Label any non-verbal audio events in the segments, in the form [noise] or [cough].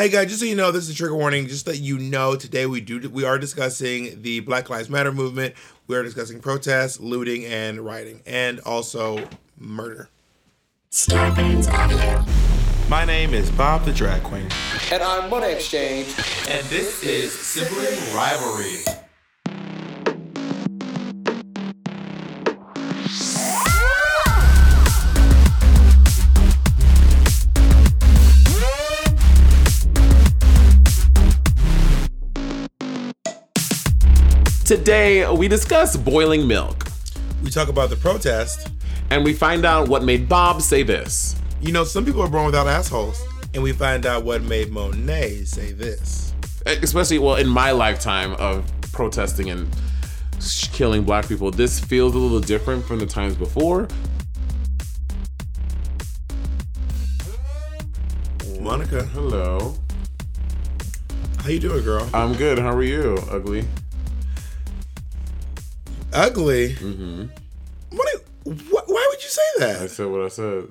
Hey guys, just so you know, this is a trigger warning. Just that you know, today we do we are discussing the Black Lives Matter movement. We are discussing protests, looting, and rioting, and also murder. My name is Bob the Drag Queen. And I'm Monét X Change. And this is Sibling Rivalry. Today, we discuss boiling milk. We talk about the protest. And we find out what made Bob say this. You know, some people are born without assholes. And we find out what made Monet say this. Especially, well, in my lifetime of protesting and killing black people, this feels a little different from the times before. Monica. Hello. How you doing, girl? I'm good. How are you, ugly? Ugly? Mm-hmm. What, wh- why would you say that? I said what I said.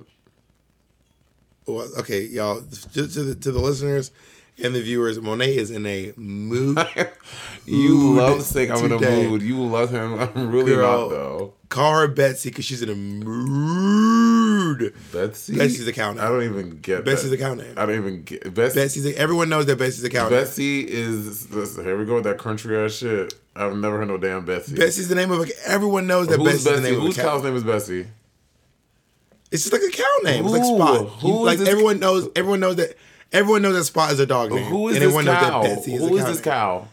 Well, okay, y'all, just to the, to the listeners and the viewers, Monet is in a mood. [laughs] you love saying I'm in a mood. You love him. I'm really Girl, not though. Call her Betsy because she's in a mood. Betsy. Betsy's account name. I don't even get Betsy's that. account name. I don't even get Betsy. Betsy's. Everyone knows that Betsy's account. Betsy is. Listen, here we go with that country ass shit. I've never heard no damn Betsy. Betsy's the name of. Everyone knows that Who's Betsy's Betsy? the name Whose of a cow's name is Bessie? It's just like a cow name. It's like Spot. Who like this? everyone knows. Everyone knows that. Everyone knows that Spot is a dog name. Who is and this cow? knows that Betsy is Who is this name. cow?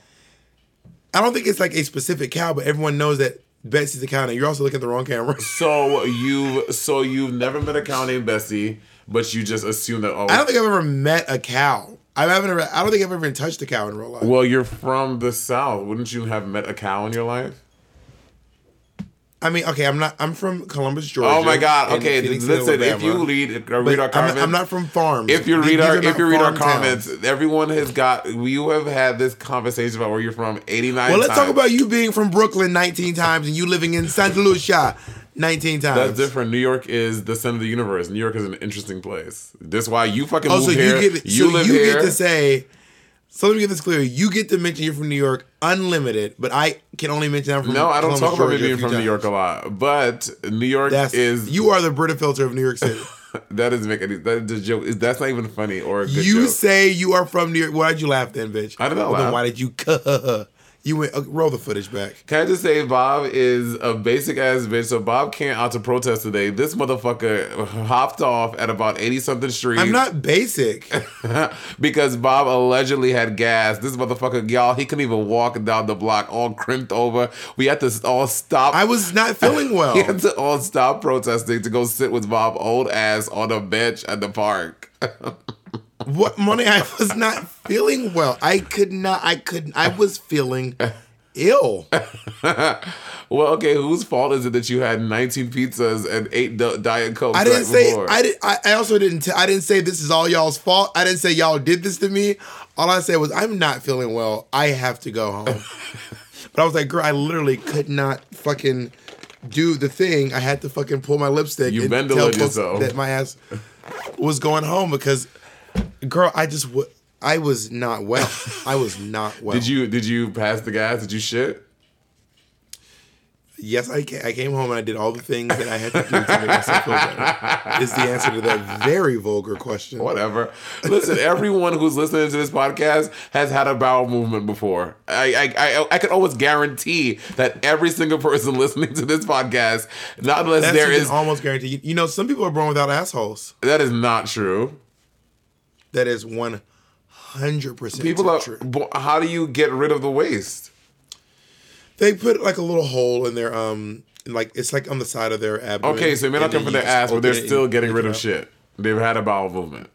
I don't think it's like a specific cow, but everyone knows that Betsy's a cow name. You're also looking at the wrong camera. [laughs] So you, so you've never met a cow named Bessie, but you just assume that. Oh, I don't think I've ever met a cow. I haven't ever. I don't think I've ever even touched a cow in real life. Well, you're from the south. Wouldn't you have met a cow in your life? I mean, okay, I'm not. I'm from Columbus, Georgia. Oh my God! Okay, Phoenix, listen. If you uh, read read But our I'm not- comments, I'm not from farms. If you read these our if you read our comments, towns. everyone has got. You have had this conversation about where you're from 89. Well, let's talk about you being from Brooklyn 19 times and you living in Saint Lucia 19 times. That's different. New York is the center of the universe. New York is an interesting place. That's why you fucking Oh, so you here. get you so live you here. get to say. So let me get this clear. You get to mention you're from New York unlimited, but I can only mention I'm from no, I don't Columbus, talk about me Georgia a being from New York a lot, but New York That's is you are the Brita filter of New York City. [laughs] That doesn't making that is a joke. That's not even funny or a good you joke. say you are from New York. Why'd you laugh then, bitch? I did not Well, then why did you? [laughs] You went okay, roll the footage back. Can I just say Bob is a basic ass bitch. So Bob came out to protest today. This motherfucker hopped off at about eighty something street. I'm not basic. [laughs] because Bob allegedly had gas. This motherfucker, y'all, he couldn't even walk down the block, all crimped over. We had to all stop. I was not feeling [laughs] well. we had to all stop protesting to go sit with Bob old ass on a bench at the park. [laughs] What money? I was not feeling well. I could not. I couldn't. I was feeling ill. [laughs] well, okay, whose fault is it that you had 19 pizzas and eight di- diet cokes? I didn't right say. before? I did. I, I also didn't. T- I didn't say this is all y'all's fault. I didn't say y'all did this to me. All I said was I'm not feeling well. I have to go home. [laughs] but I was like, girl, I literally could not fucking do the thing. I had to fucking pull my lipstick. You and tell yourself. that my ass was going home because, girl, I just w- I was not well. I was [laughs] not well. Did you did you pass the gas? Did you shit? Yes, I came, I came home and I did all the things that I had to do to make myself feel better. Is the answer to that very vulgar question. Whatever. Listen, everyone who's listening to this podcast has had a bowel movement before. I I I, I can always guarantee that every single person [laughs] listening to this podcast, not unless That's there is, almost guaranteed. You know, some people are born without assholes. that is not true. That is one hundred percent People are. true. How do you get rid of the waste? They put like a little hole in their um, like it's like on the side of their abdomen. Okay, so it may not come from their ass, but they're open it and still getting rid of shit. They've had a bowel movement.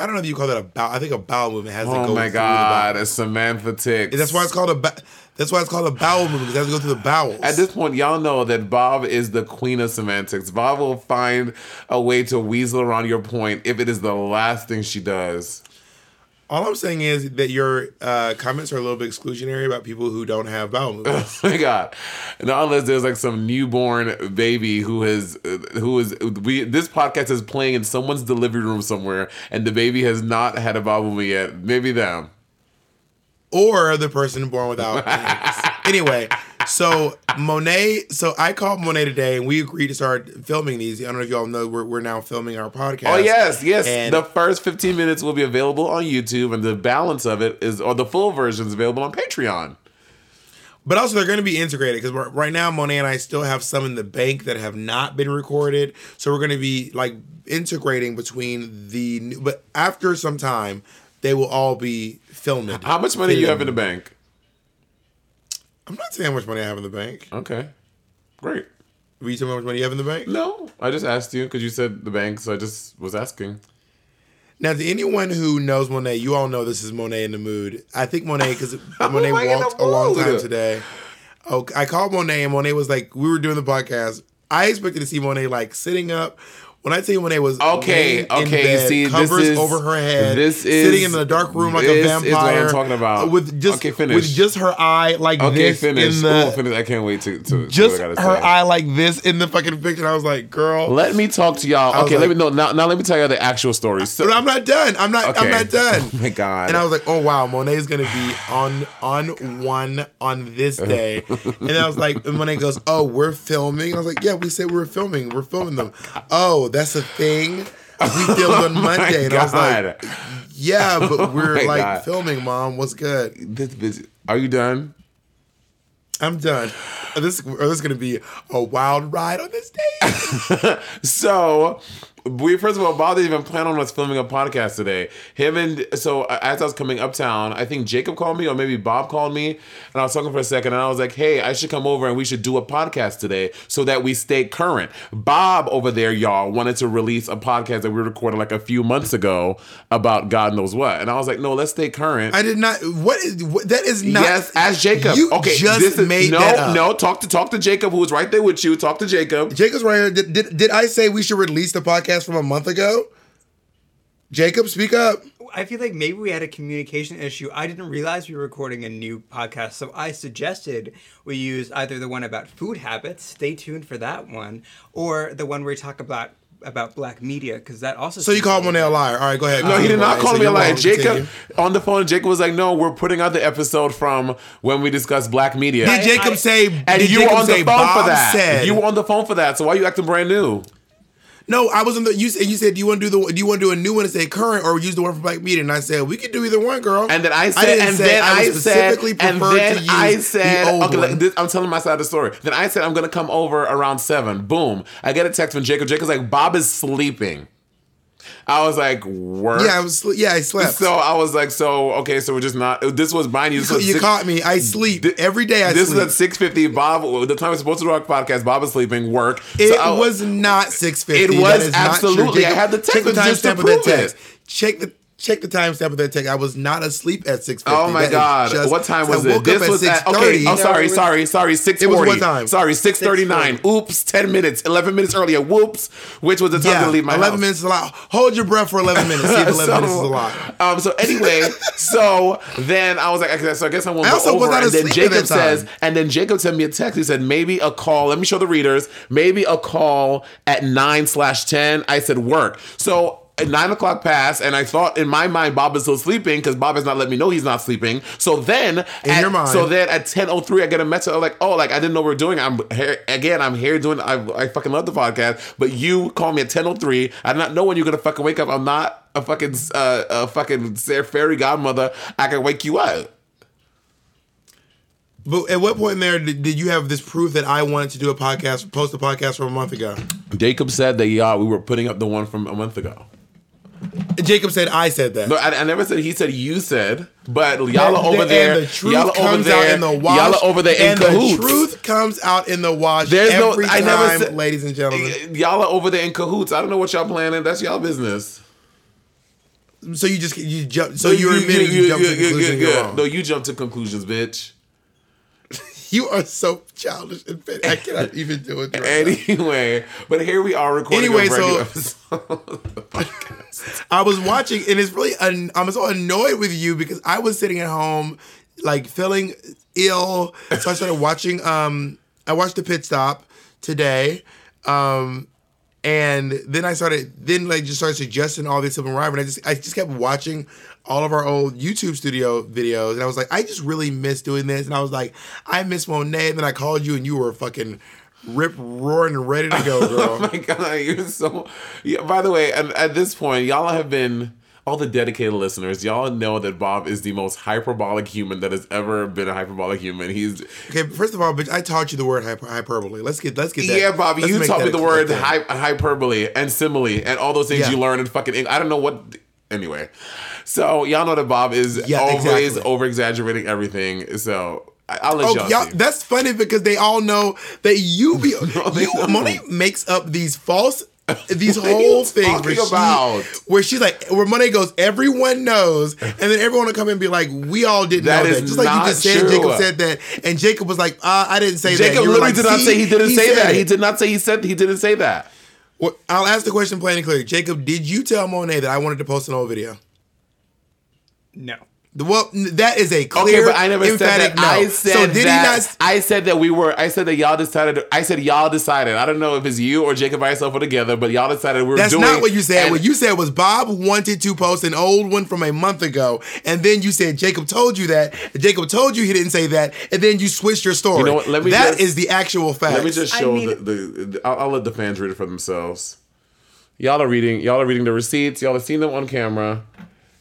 I don't know if you call that a bowel. I think a bowel movement has to oh go. Oh my through the god, it's Samantha. That's why it's called a. Ba- that's why it's called a bowel movement it has to go through the bowels. At this point, y'all know that Bob is the queen of semantics. Bob will find a way to weasel around your point if it is the last thing she does. All I'm saying is that your uh, comments are a little bit exclusionary about people who don't have bowel [laughs] movements. Oh my god! Not unless there's like some newborn baby who has uh, who is we this podcast is playing in someone's delivery room somewhere, and the baby has not had a bowel movement yet. Maybe them. or the person born without [laughs] anyway, so Monet, so I called Monet today and we agreed to start filming these. I don't know if y'all know we're, we're now filming our podcast. Oh yes, yes. And- the first 15 minutes will be available on YouTube, and the balance of it is, or the full version is available on Patreon. But also, they're going to be integrated because right now, Monet and I still have some in the bank that have not been recorded. So we're going to be like integrating between the. new- But after some time, they will all be filmed. How much money you have in the bank? I'm not saying how much money I have in the bank. Okay, great. Will you tell me how much money you have in the bank? No, I just asked you because you said the bank, so I just was asking. Now, to anyone who knows Monet, you all know this is Monet in the mood. I think Monet, because [laughs] Monet am I in the walked a long time today. Oh, I called Monet, and Monet was like, we were doing the podcast. I expected to see Monet like sitting up. When I tell you Monet was Okay, okay, bed, see, this covers is- over her head, this is sitting in the dark room like a this is what vampire. I'm talking about. Uh, with just Okay, finish. with just her eye like Okay, this finish. in the Ooh, finish. I can't wait to to just her say. eye like this in the fucking picture. I was like, girl, Let me talk to y'all. Okay, let me know now. Now let me tell you the actual story. So, but I'm not done. I'm not. I'm not done. [laughs] Oh my God. And I was like, oh wow, Monet's gonna be on on one on this day. And I was like, and Monet goes, oh, we're filming. I was like, yeah, we said we were filming. We're filming them. [laughs] Oh, that's a thing. We [laughs] filmed oh on Oh my Monday, and I was like, yeah, [laughs] oh but we're my like God. filming, mom. What's good? This bitch- Are you done? I'm done. This or this is gonna be a wild ride on this [laughs] day. So we first of all, Bob didn't even plan on us filming a podcast today. Him and so uh, as I was coming uptown, I think Jacob called me or maybe Bob called me, and I was talking for a second, and I was like, "Hey, I should come over and we should do a podcast today so that we stay current." Bob over there, y'all, wanted to release a podcast that we recorded like a few months ago about God knows what, and I was like, "No, let's stay current." I did not. What is what, that? Is not. yes, as Jacob. You okay, just this is, made no, that up. no. Talk to talk to Jacob, who was right there with you. Talk to Jacob. Jacob's right here. Did, did, did I say we should release the podcast from a month ago? Jacob, speak up. I feel like maybe we had a communication issue. I didn't realize we were recording a new podcast, so I suggested we use either the one about food habits. Stay tuned for that one, or the one where we talk about about black media because that also. So you called really Monet a liar. All right, go ahead. No, he did not Brian. call So me a liar. Jacob Continue. on the phone. Jacob was like, "No, we're putting out the episode from when we discussed black media." Did Jacob I- say? and did you Jacob were on the phone Bob for that. Said, You were on the phone for that. So why are you acting brand new? No, I was on the. You said you said do you want to do the? Do you want to do a new one and say current or use the one for Black Media? And I said we could do either one, girl. And then I said, didn't and say then I I, would said, specifically and prefer then to use I the said, old okay, like, this, I'm telling my side of the story. Then I said, I'm gonna come over around seven. Boom. I get a text from Jacob. Jacob's like, Bob is sleeping. I was like, work. yeah, I was. Yeah, I slept. So I was like, so okay, so we're just not. This was mind you. This was you six- caught me. I sleep every day. I This sleep. is at six fifty. Bob, the time we're supposed to do our podcast. Bob is sleeping. Work. It I- was not six fifty. It was absolutely. I had the text Check the timestamp of that text. Check the check the timestamp of that text. I was not asleep at six fifty. Oh my god! what time was I it? woke up at was six at okay. thirty. Oh, sorry, it sorry, sorry. Six It was what time? Sorry, six thirty nine. Oops, ten minutes, eleven minutes earlier. Whoops, which was the time Yeah, to leave my eleven house. minutes is a lot. Hold your breath for eleven minutes. See if [laughs] eleven minutes is a lot. Um. So anyway, [laughs] so then I was like, okay, so I guess I won't I go over. was not and then asleep at Jacob that time. says, and then Jacob sent me a text. He said maybe a call. Let me show the readers. Maybe a call at nine slash ten. I said work. So. Nine o'clock passed, and I thought in my mind Bob is still sleeping because Bob has not let me know he's not sleeping. So then, In at- your mind. so then at ten oh three, I get a message like, oh, like I didn't know we are doing. I'm here again. I'm here doing. I, I fucking love the podcast, but you call me at ten oh three. I did not know when you're gonna fucking wake up. I'm not a fucking uh, a fucking fairy godmother. I can wake you up. But at what point in there did, did you have this proof that I wanted to do a podcast, post a podcast from a month ago? Jacob said that yeah, we were putting up the one from a month ago. Jacob said I said that. No, I, I never said he said you said, but y'all are over there. The truth y'all are over there. in the wash. Y'all are over there in and cahoots. the truth comes out in the wash There's no- I time, never said- ladies and gentlemen. Y'all are over there in cahoots. I don't know what y'all planning. That's y'all business. So you just you jump. So you're admitting you, jumped to the conclusion you're wrong. No, you jump to conclusions, bitch. You are so childish and petty. I cannot even do it. [laughs] Right now. Anyway, but here we are recording Anyway, a brand new so- episode of the podcast. [laughs] I was watching, and it's really. Un- I'm so annoyed with you because I was sitting at home, like feeling ill. So I started watching. Um, I watched the pit stop today, um, and then I started. Then like just started suggesting all this Rival, and I just I just kept watching all of our old YouTube studio videos, and I was like, I just really miss doing this, and I was like, I miss Monet. And then I called you, and you were fucking rip roaring and ready to go, [laughs] oh girl. Oh my god, you're so. Yeah, by the way, and at this point, y'all have been all the dedicated listeners. Y'all know that Bob is the most hyperbolic human that has ever been a hyperbolic human. He's Okay, first of all, bitch, I taught you the word hyper- hyperbole. Let's get let's get that. yeah, Bob. let's You taught me the word hy- hyperbole and simile and all those things Yeah. you learn in fucking. Eng- I don't know what. Anyway, so y'all know that Bob is Yeah, always exactly. over exaggerating everything. So I- I'll let Oh, y'all. y'all, that's funny because they all know that you be [laughs] they you. Monet makes up these false these [laughs] What are you whole things where, talking she- where she's like where Monet goes everyone knows and then everyone will come in and be like we all didn't That know is that just like you just said true. Jacob said that and Jacob was like uh, I didn't say that Jacob literally like, did not say he didn't say said that. He did not say he said he didn't say that. Well, I'll ask the question plain and clear Jacob did you tell Monet that I wanted to post an old video No. The- well that is a clear Okay, but I never said emphatic that. no I said so did that. he not I said that we were. I said that y'all decided. I said y'all decided. I don't know if it's you or Jacob by yourself or together, but y'all decided we were That's doing. not what you said. and- what you said was Bob wanted to post an old one from a month ago, and then you said Jacob told you that. Jacob told you he didn't say that, and then you switched your story. You know what? Let me That just- is the actual fact. Let me just I show mean- the. the, the I'll, I'll let the fans read it for themselves. Y'all are reading. Y'all are reading the receipts. Y'all have seen them on camera.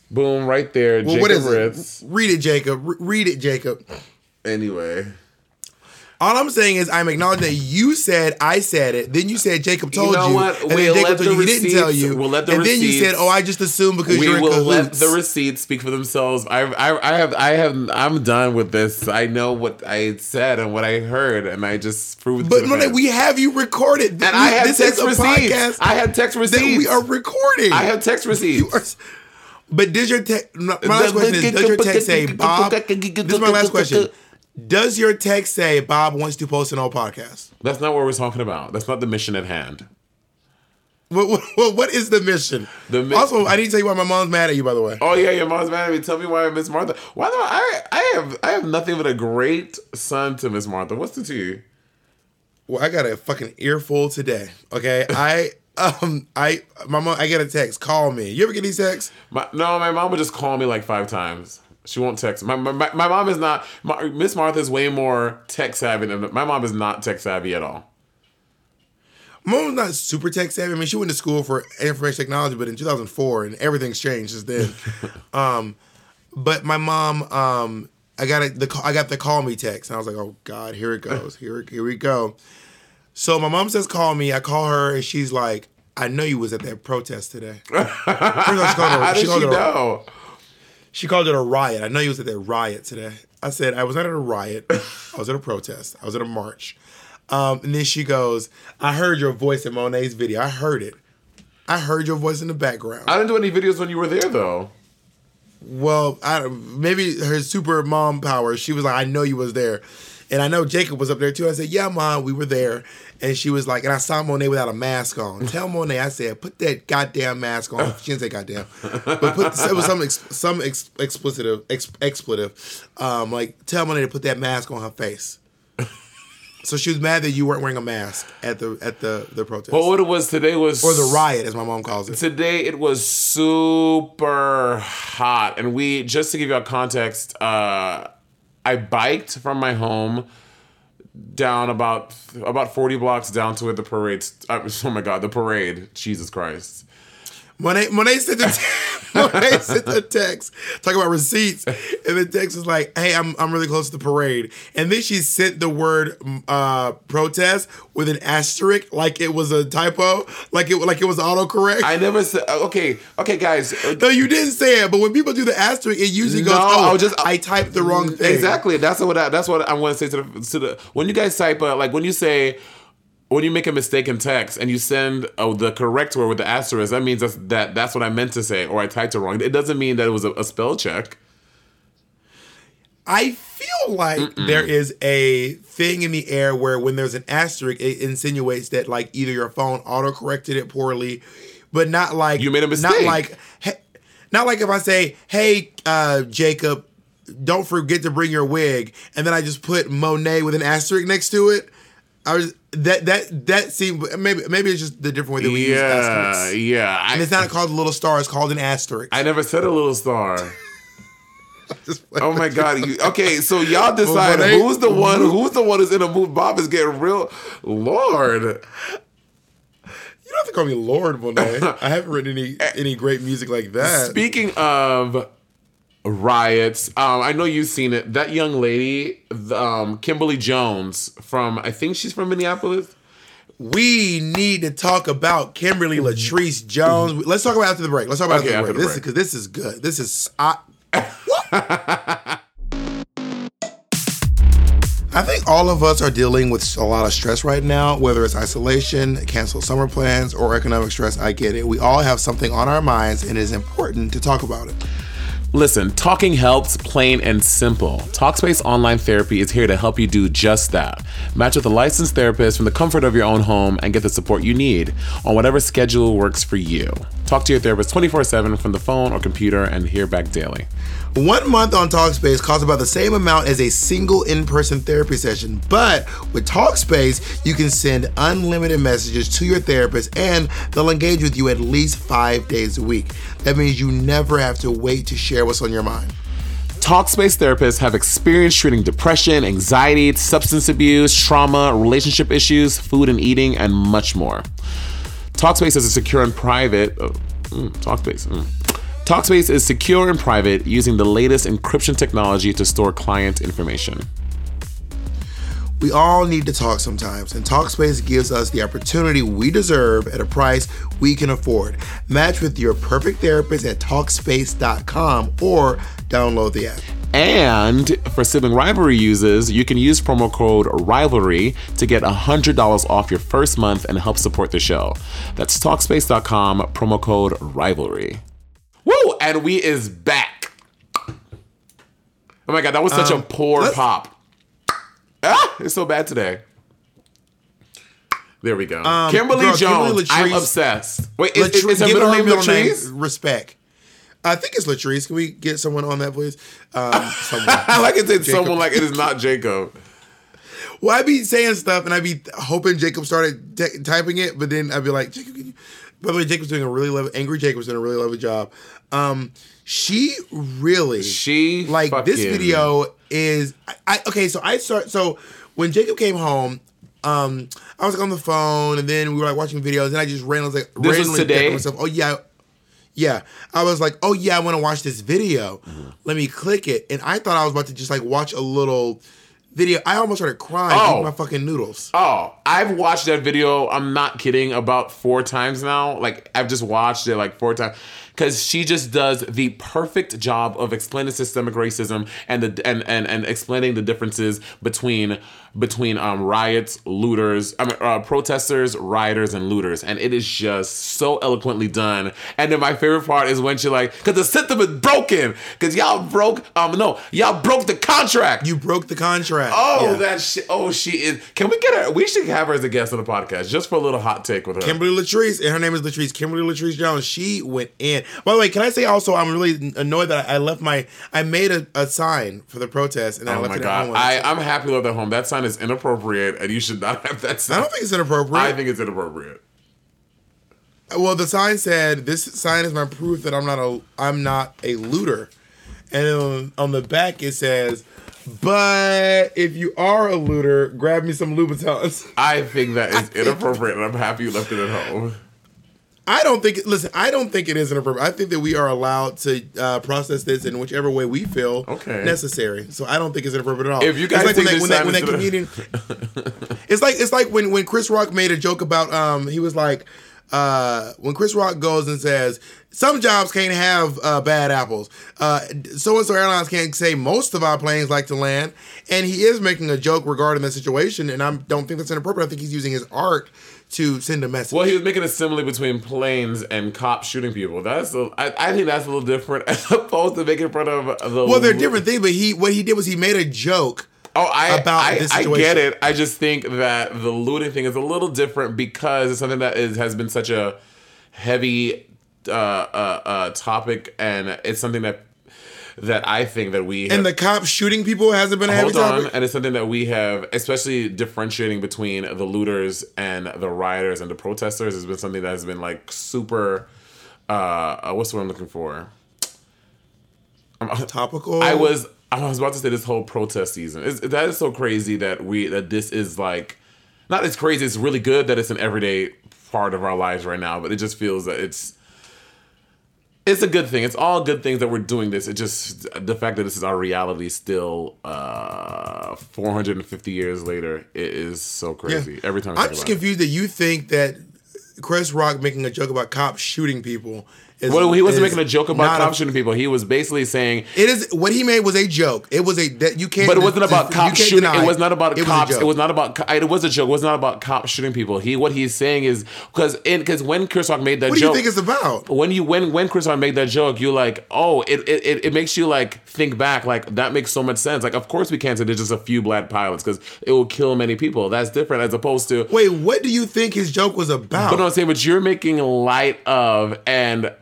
Boom, right there. Well, Jacob what is Ritz. it? Read it, Jacob. Re- read it, Jacob. Anyway, All I'm saying is I'm acknowledging that you said I said it. Then you said Jacob told you. know what? And We'll then Jacob told the you he didn't tell you. we'll let the and then you said, "Oh, I just assumed because you're in will let the receipts speak for themselves. I, I, I have, I have, I'm done with this. I know what I said and what I heard, and I just proved. but no, no, we have you recorded. and I have text receipts. I have text receipts. we are recording. I have text receipts. You are, but does your text? My last question is: Does your text say Bob? This is my last question. Does your text say Bob wants to post an old podcast? That's not what we're talking about. That's not the mission at hand. What, what, what- what is the mission? The mi- also, I need to tell you why my mom's mad at you. By the way, Oh yeah, your mom's mad at me. Tell me why I miss Martha. Why do I? I have I have nothing but a great son to Miss Martha. What's the tea? well, I got a fucking earful today. Okay, [laughs] I um I my mom I get a text. Call me. You ever get these texts? My, no, my mom would just call me like five times. She won't text. My my, my mom is not. Miss Martha is way more tech savvy than my mom is not tech savvy at all. Mom's not super tech savvy. I mean, she went to school for information technology, but in 2004, and everything's changed since then. [laughs] um, but my mom, um, I got a, the I got the call me text, and I was like, oh god, here it goes, here here we go. So my mom says call me. I call her, and she's like, I know you was at that protest today. [laughs] First of all, she called it a- How she did she it a- know? she called it a riot. I know you was at that riot today. I said I was not at a riot. [laughs] I was at a protest. I was at a march. Um, and then she goes, "I heard your voice in Monet's video. I heard it. I heard your voice in the background." I didn't do any videos when you were there though. well, I maybe her super mom power. She was like, "I know you was there." And I know Jacob was up there too. I said, "Yeah, mom, we were there." And she was like, "And I saw Monet without a mask on." [laughs] Tell Monet, I said, "Put that goddamn mask on." She didn't say "goddamn," but put it was some ex, some ex, expletive ex, expletive. Um, like tell Monet to put that mask on her face. So she was mad that you weren't wearing a mask at the at the the protest But what it was today was or the riot, as my mom calls it. Today it was super hot, and we just to give you a context, uh, I biked from my home down about about forty blocks down to where the parade. Uh, [laughs] oh my god, the parade! Jesus Christ! Monet, Monet sent the Monet [laughs] sent the text talking about receipts, and the text was like, "Hey, I'm I'm really close to the parade," and then she sent the word uh, protest with an asterisk, like it was a typo, like it like it was autocorrect. I never said. Okay, okay, guys. uh, no, you didn't say it, but when people do the asterisk, it usually goes, No, "Oh, I was just- I typed the wrong thing." Exactly. That's what I, that's what I want to say to the to the when you guys type uh, like when you say when you make a mistake in text and you send oh, the correct word with the asterisk, that means that's that that's what I meant to say or I typed it wrong. It doesn't mean that it was a, a spell check. I feel like there is a thing in the air where when there's an asterisk, it insinuates that like either your phone auto corrected it poorly, but not like You made a mistake. Not like, not like if I say, "Hey, uh, Jacob, don't forget to bring your wig," and then I just put Monet with an asterisk next to it. I was that that that seemed maybe maybe it's just the different way that we use Yeah, asterisks. yeah. And it's not called a little star; it's called an asterisk. I never said a little star. [laughs] [laughs] Oh my god! You, okay, so y'all decide Monet- who's the [laughs] one. Who's the one who's in a move? Bob is getting real. Lord, You don't have to call me Lord Monet. I haven't written any any great music like that. Speaking of riots, um, I know you've seen it. That young lady, the, um, Kimberly Jones from, I think she's from Minneapolis. we need to talk about Kimberly Latrice Jones. Let's talk about it after the break. Let's talk about Okay, it after after the break. This break. because this is good. This is I. [laughs] I think all of us are dealing with a lot of stress right now, whether it's isolation, canceled summer plans, or economic stress. I get it. We all have something on our minds, and it is important to talk about it. Listen, talking helps, plain and simple. Talkspace Online Therapy is here to help you do just that. Match with a licensed therapist from the comfort of your own home and get the support you need on whatever schedule works for you. Talk to your therapist 24 7 from the phone or computer and hear back daily. One month on Talkspace costs about the same amount as a single in person therapy session. But with Talkspace, you can send unlimited messages to your therapist and they'll engage with you at least five days a week. That means you never have to wait to share what's on your mind. Talkspace therapists have experience treating depression, anxiety, substance abuse, trauma, relationship issues, food and eating, and much more. Talkspace is secure and private. Oh, mm, Talkspace. mm. Talkspace is secure and private using the latest encryption technology to store client information. We all need to talk sometimes, and Talkspace gives us the opportunity we deserve at a price we can afford. Match with your perfect therapist at Talkspace.com or download the app. And for Sibling Rivalry users, you can use promo code RIVALRY to get $100 off your first month and help support the show. That's Talkspace.com, promo code RIVALRY. Woo! And we is back. Oh my god, that was such a poor let's- pop. Ah, it's so bad today. There we go. Kimberly girl, Jones. Kimberly I'm obsessed. Wait, is, is, Latri- is her give middle her name middle name Latrice? respect. I think it's Latrice. Can we get someone on that, please? Um, [laughs] someone. I like it Jacob. someone like it is not Jacob. well, I'd be saying stuff and I'd be hoping Jacob started t- typing it, but then I'd be like, Jacob, can you? By the way, Jacob's doing a really lovely. Angry Jacob's doing a really lovely job. Um, she really She like this video is. I, I okay. So I start. So when Jacob came home. Um, I was like on the phone, and then we were like watching videos, and I just randomly, like, This was randomly today? myself. Oh yeah, yeah. I was like, oh yeah, I want to watch this video. Mm-hmm. Let me click it, and I thought I was about to just like watch a little video. I almost started crying Oh. my fucking noodles. Oh, I've watched that video. I'm not kidding. About four times now. Like I've just watched it like four times because she just does the perfect job of explaining systemic racism and the and and, and explaining the differences between between um riots, looters, I mean uh, protesters, rioters, and looters, and it is just so eloquently done. And then my favorite part is when she like, because the system is broken, because y'all broke um no y'all broke the contract. You broke the contract. Oh, Yeah. that shit. Oh, she is. Can we get her? We should have her as a guest on the podcast just for a little hot take with her. Kimberly Latrice, and her name is Latrice. Kimberly Latrice Jones. She went in. By the way, can I say also, I'm really annoyed that I left my. I made a, a sign for the protest, and I oh left my it at god, home. I I'm happy leave that home. That sign is inappropriate, and you should not have that sign. I don't think it's inappropriate. I think it's inappropriate. Uh, well, the sign said, "This sign is my proof that I'm not a I'm not a looter," and on, on the back it says, "But if you are a looter, grab me some Louboutins." I think that is [laughs] inappropriate, and I'm happy you left it at home. I don't think. Listen, I don't think it is inappropriate. I think that we are allowed to uh, process this in whichever way we feel Okay. necessary. So I don't think it's inappropriate at all. If you guys it's like think when, that, when, that, sign that comedian, [laughs] it's like it's like when when Chris Rock made a joke about um he was like uh when Chris Rock goes and says some jobs can't have uh, bad apples. Uh, so and so airlines can't say most of our planes like to land, and he is making a joke regarding the situation, and I don't think that's inappropriate. I think he's using his art to send a message. Well, he was making a simile between planes and cops shooting people. That's a, I, I think that's a little different [laughs] as opposed to making fun of the. well, they're different things, but he what he did was he made a joke. Oh, I about I, this I situation. get it. I just think that the looting thing is a little different because it's something that is has been such a heavy uh, uh, uh, topic, and it's something that that I think that we And the cops shooting people hasn't been a heavy hold on, topic. and it's something that we have, especially differentiating between the looters and the rioters and the protesters, has been something that has been like super. Uh, uh, what's the word I'm looking for? [laughs] Topical. I was I was about to say this whole protest season. It's, that is so crazy that we that this is like not as crazy. It's really good that it's an everyday part of our lives right now. But it just feels that it's it's a good thing. It's all good things that we're doing this. It just the fact that this is our reality still uh 450 years later. It is so crazy. Every time I I'm just about it. confused that you think that Chris Rock making a joke about cops shooting people. Is, Well, he wasn't making a joke about cops shooting people. He was basically saying It is what he made was a joke. It was a that you can't. But it wasn't about cops shooting. It was not about a cops. joke. it was not about. It was a joke. It was not about cops shooting people. He what he's saying is because in because when Chris Rock made that joke. What do you think it's about? when you when when Chris Rock made that joke, you like oh it, it it it makes you like think back like that makes so much sense. Like of course we can't say there's just a few black pilots because it will kill many people. That's different as opposed to Wait, what do you think his joke was about? but no, I'm saying, but you're making light of and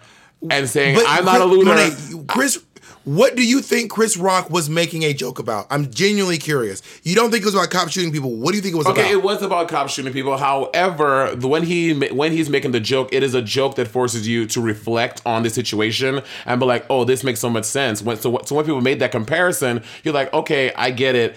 and saying But I'm not a. Monet, Chris, what do you think Chris Rock was making a joke about? I'm genuinely curious. You don't think it was about cops shooting people. What do you think it was Okay, about? Okay, it was about cops shooting people. However, when he when he's making the joke, it is a joke that forces you to reflect on the situation and be like, "Oh, this makes so much sense." When so, so when people made that comparison, you're like, "Okay, I get it."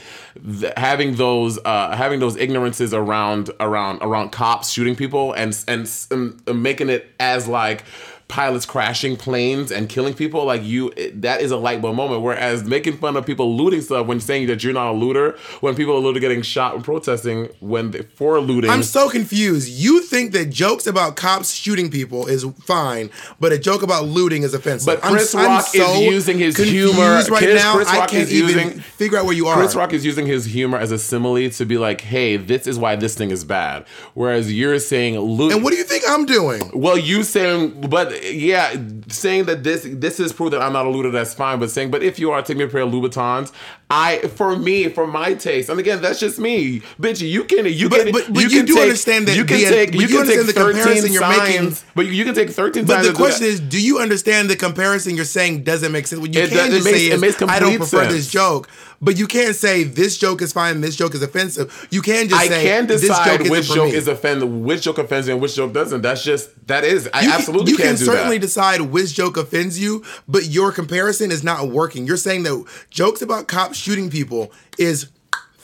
Having those uh, having those ignorances around around around cops shooting people and and, and making it as like pilots crashing planes and killing people like you it- that is a light bulb moment whereas making fun of people looting stuff when saying that you're not a looter when people are looting getting shot and protesting when they, for looting I'm so confused. You think that jokes about cops shooting people is fine, but a joke about looting is offensive. But I'm- Chris I'm Rock is using his humor- right Chris- now. Chris I Rock can't is even using- figure out where you are. Chris Rock is using his humor as a simile to be like, "Hey, this is why this thing is bad." Whereas you're saying loot. and what do you think I'm doing? Well, you saying, but yeah, saying that this this is proof that I'm not a looter. That's fine. But saying, but if you are, take me a pair of Louboutins. I, for me, for my taste, and again, that's just me, bitch. You can, you But- can, but- but you do understand that you can the- take, you you can take the comparison you're signs, making. but you can take thirteen. But the question is, do you understand the comparison you're saying doesn't make sense? What you It can does- it just makes- say is, I don't prefer sense. this joke. But you can't say this joke is fine, this joke is offensive. You can just I say can this decide joke isn't which joke me. is offensive, which joke offends me, and which joke doesn't. That's just that is. I You absolutely you can, can do certainly that. decide which joke offends you, but your comparison is not working. You're saying that jokes about cops shooting people is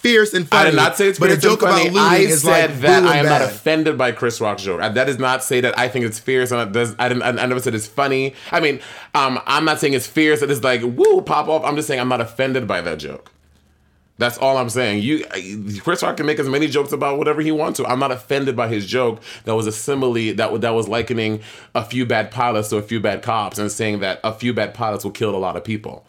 fierce and funny. I did not say it's but a joke about looting I is said like that I am and not offended by Chris Rock's joke. That does not say that I think it's fierce. And it does, I didn't. I, I never said it's funny. I mean, um, I'm not saying it's fierce. It is like woo pop off. I'm just saying I'm not offended by that joke. That's all I'm saying. You, Chris Rock can make as many jokes about whatever he wants to. I'm not offended by his joke. That was a simile that that was likening a few bad pilots to a few bad cops and saying that a few bad pilots will kill a lot of people.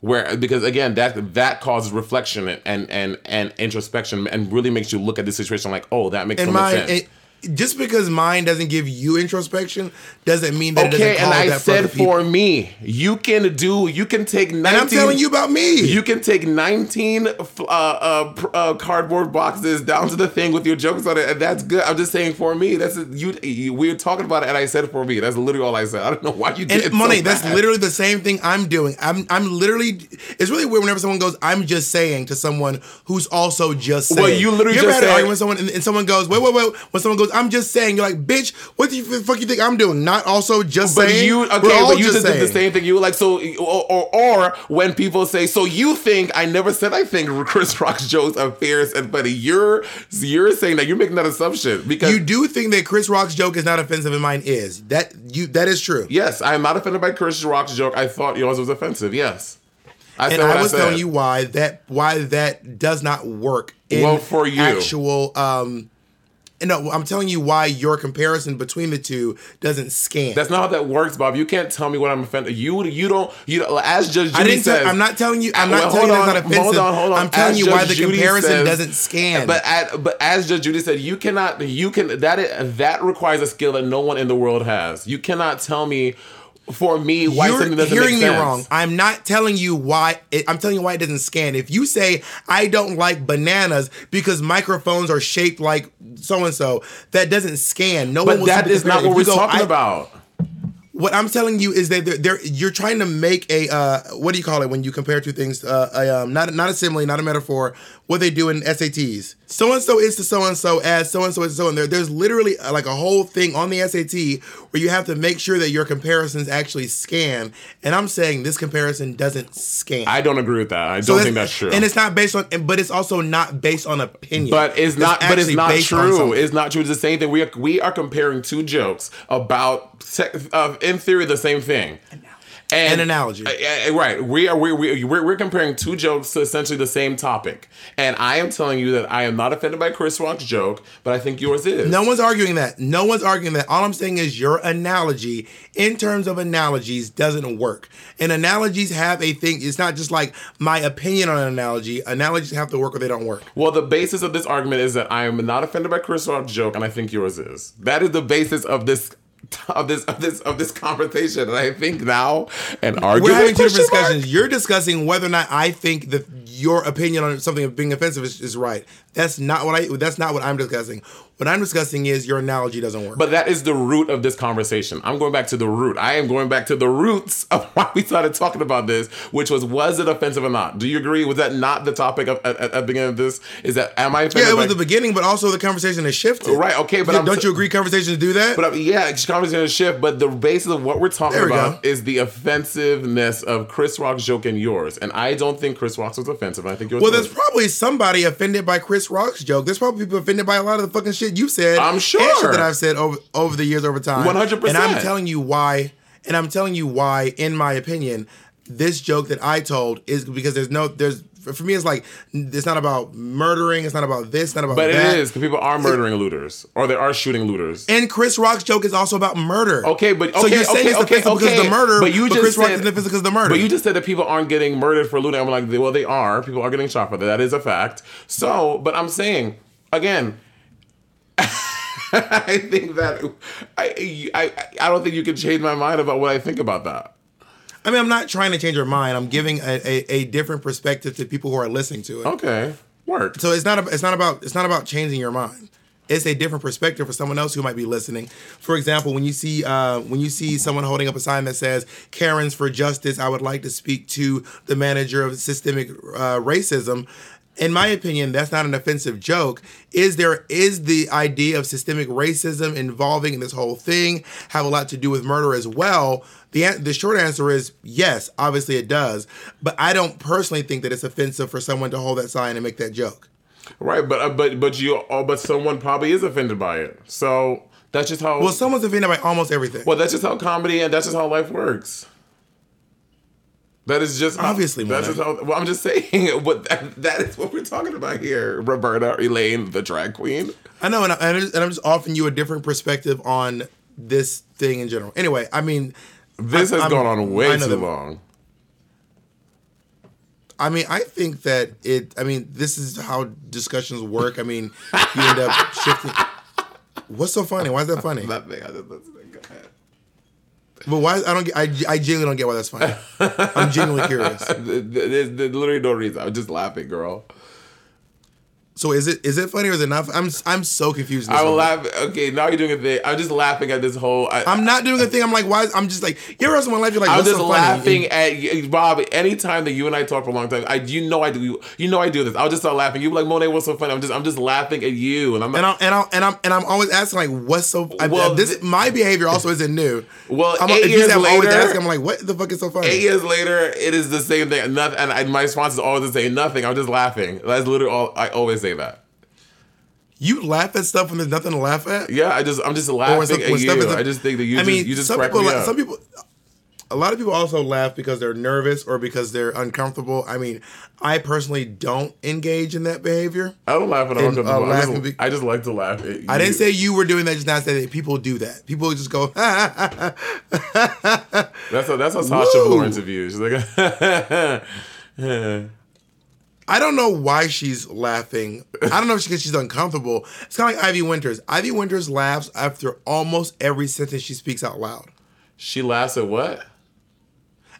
Where because again that that causes reflection and and and introspection and really makes you look at the situation like oh that makes so much sense. it, just because mine doesn't give you introspection doesn't mean that it Okay, doesn't call and I that said for me, you can do, you can take 19. and I'm telling you about me. You can take 19 uh, uh, uh, cardboard boxes down to the thing with your jokes on it, and that's good. I'm just saying for me, that's you. you we were talking about it, and I said for me. That's literally all I said. I don't know why you get And so money, that's literally the same thing I'm doing. I'm I'm literally it's really weird whenever someone goes, I'm just saying to someone who's also just saying. Well, you literally ever just had an argument with someone and, and someone goes, wait, wait, wait. When someone goes, I'm just saying, you're like, bitch, what the fuck you think I'm doing? Not also just But saying. you okay? But you just did the same thing. You were like so, or, or or when people say, "So you think?" I never said I think Chris Rock's jokes are fierce and funny. You're you're saying that you're making that assumption because You do think that Chris Rock's joke is not offensive and mine is. That you that is true. Yes, I am not offended by Chris Rock's joke. I thought yours was offensive. Yes, I And I was said. telling you why that why that does not work in Well, for you. actual um No, I'm telling you why your comparison between the two doesn't scan. That's not how that works, Bob. You can't tell me what I'm offended. You you don't you don't- as Judge Judy I didn't. says. Tell, I'm not telling you. I'm not Well, telling you that's not on, offensive. Hold on, hold on. I'm telling As you why the Judy comparison says- doesn't scan. But at, but as Judge Judy said, you cannot you can that is, that requires a skill that no one in the world has. You cannot tell me for me why You're something doesn't hearing make me wrong. I'm not telling you why. It, I'm telling you why it doesn't scan. If you say I don't like bananas because microphones are shaped like so and so, that doesn't scan. No one But that is not what we're go, talking about. What I'm telling you is that they're, they're, you're trying to make a uh, what do you call it when you compare two things? Uh, a, um, not not a simile, not a metaphor. What they do in SATs. So and so is to so and so as so and so is to so and there. There's literally uh, like a whole thing on the SAT where you have to make sure that your comparisons actually scan. And I'm saying this comparison doesn't scan. I don't agree with that. I don't think that's true. And it's not based on, but it's also not based on opinion. But it's not. But it's not true. It's not true. It's the same thing. We are we are comparing two jokes about, se- uh, in theory, the same thing. And, An analogy. Uh, uh, right. We are we we we're, we're comparing two jokes to essentially the same topic. And I am telling you that I am not offended by Chris Rock's joke, but I think yours is. No one's arguing that. No one's arguing that. All I'm saying is your analogy, in terms of analogies, doesn't work. And analogies have a thing. It's not just like my opinion on an analogy. Analogies have to work or they don't work. Well, the basis of this argument is that I am not offended by Chris Rock's joke, and I think yours is. That is the basis of this. Of this of this of this conversation, and I think now an argument. We're having two different question mark? discussions. You're discussing whether or not I think that your opinion on something being offensive is, is right. That's not what I. That's not what I'm discussing. What I'm discussing is your analogy doesn't work. But that is the root of this conversation. I'm going back to the root. I am going back to the roots of [laughs] why we started talking about this, which was was it offensive or not? Do you agree? Was that not the topic of, at, at the beginning of this? Is that am I offended? yeah, it was by- the beginning, but also the conversation has shifted. Right, okay, but Yeah, I'm don't you agree? Conversations do that. But uh, yeah, it's conversation shift. But the basis of what we're talking about go. is the offensiveness of Chris Rock's joke and yours. And I don't think Chris Rock's was offensive. I think yours. Well, was. there's probably somebody offended by Chris Rock's joke. There's probably people offended by a lot of the fucking shit you said. I'm sure. shit that I've said over over the years over time. 100%. And I'm telling you why. And I'm telling you why, in my opinion, this joke that I told is because there's no there's for me it's like it's not about murdering. It's not about this. It's not about but that. it is because people are murdering looters or they are shooting looters. And Chris Rock's joke is also about murder. Okay, but so you're saying okay, it's okay, offensive because of the murder, But you just Chris Rock said- is offensive because the murder. But you just said that people aren't getting murdered for looting. I'm like, well, they are. People are getting shot for that. That is a fact. So, but I'm saying again. [laughs] I think that I, I I don't think you can change my mind about what I think about that. I mean, I'm not trying to change your mind. I'm giving a, a, a different perspective to people who are listening to it. Okay, work. So it's not a, it's not about it's not about changing your mind. It's a different perspective for someone else who might be listening. For example, when you see uh, when you see someone holding up a sign that says "Karens for Justice," I would like to speak to the manager of systemic uh, racism. In my opinion, that's not an offensive joke. Is there is the idea of systemic racism involving this whole thing have a lot to do with murder as well? The the short answer is yes, obviously it does. But I don't personally think that it's offensive for someone to hold that sign and make that joke. Right, but uh, but but you oh, but someone probably is offended by it. So that's just how. Well, someone's offended by almost everything. Well, that's just how comedy and that's just how life works. That is just Obviously, That's just how. Well, I'm just saying. [laughs] What that, that is what we're talking about here. Roberta Elaine, the drag queen. I know, and, I, and I'm just offering you a different perspective on this thing in general. Anyway, I mean, This I- has I'm- gone on way too that- long. I mean, I think that it. I mean, this is how discussions work. I mean, you end up [laughs] shifting. What's so funny? Why is that funny? Nothing. I just, that's, go ahead. But why? I don't. I, I genuinely don't get why that's funny. I'm genuinely curious. [laughs] There's, there's literally no reason. I'm just laughing, girl. So is it is it funny or is it not? I'm I'm so confused. I will laugh. Okay, now you're doing a thing. I'm just laughing at this whole. I, I'm not doing a thing. I'm like, why? I'm just like, you ever my life? You're like, I'm just so laughing at you- Bob. Anytime that you and I talk for a long time, I you know I do. You know I do this. I'll just start laughing. You like Monet, what's so funny? I'm just I'm just laughing at you, and I'm And not. I'm and I'm and I'm and I'm always asking like, what's so? I, Well, this th- my behavior also isn't new. Well, I'm, eight if years I'm always later- asking, I'm like, what the fuck is so funny? Eight years later, it is the same thing. Nothing, and I, my response is always the same. Nothing. I'm just laughing. That's literally all. I always say that. You laugh at stuff when there's nothing to laugh at. Yeah, I just I'm just laughing at you. I just think that you I just mean, you just some people, me like- up. some people. a lot of people also laugh because they're nervous or because they're uncomfortable. I mean, I personally don't engage in that behavior. I don't laugh when I'm uh, uncomfortable. I, just, be- I just like to laugh. At you. I didn't say you were doing that just now. I said that people do that. People just go, [laughs] that's a that's a Sasha Woo! Velour interview. She's like, I don't know why she's laughing. I don't know if it's because she's uncomfortable. It's kind of like Ivy Winters. Ivy Winters laughs after almost every sentence she speaks out loud. she laughs at what?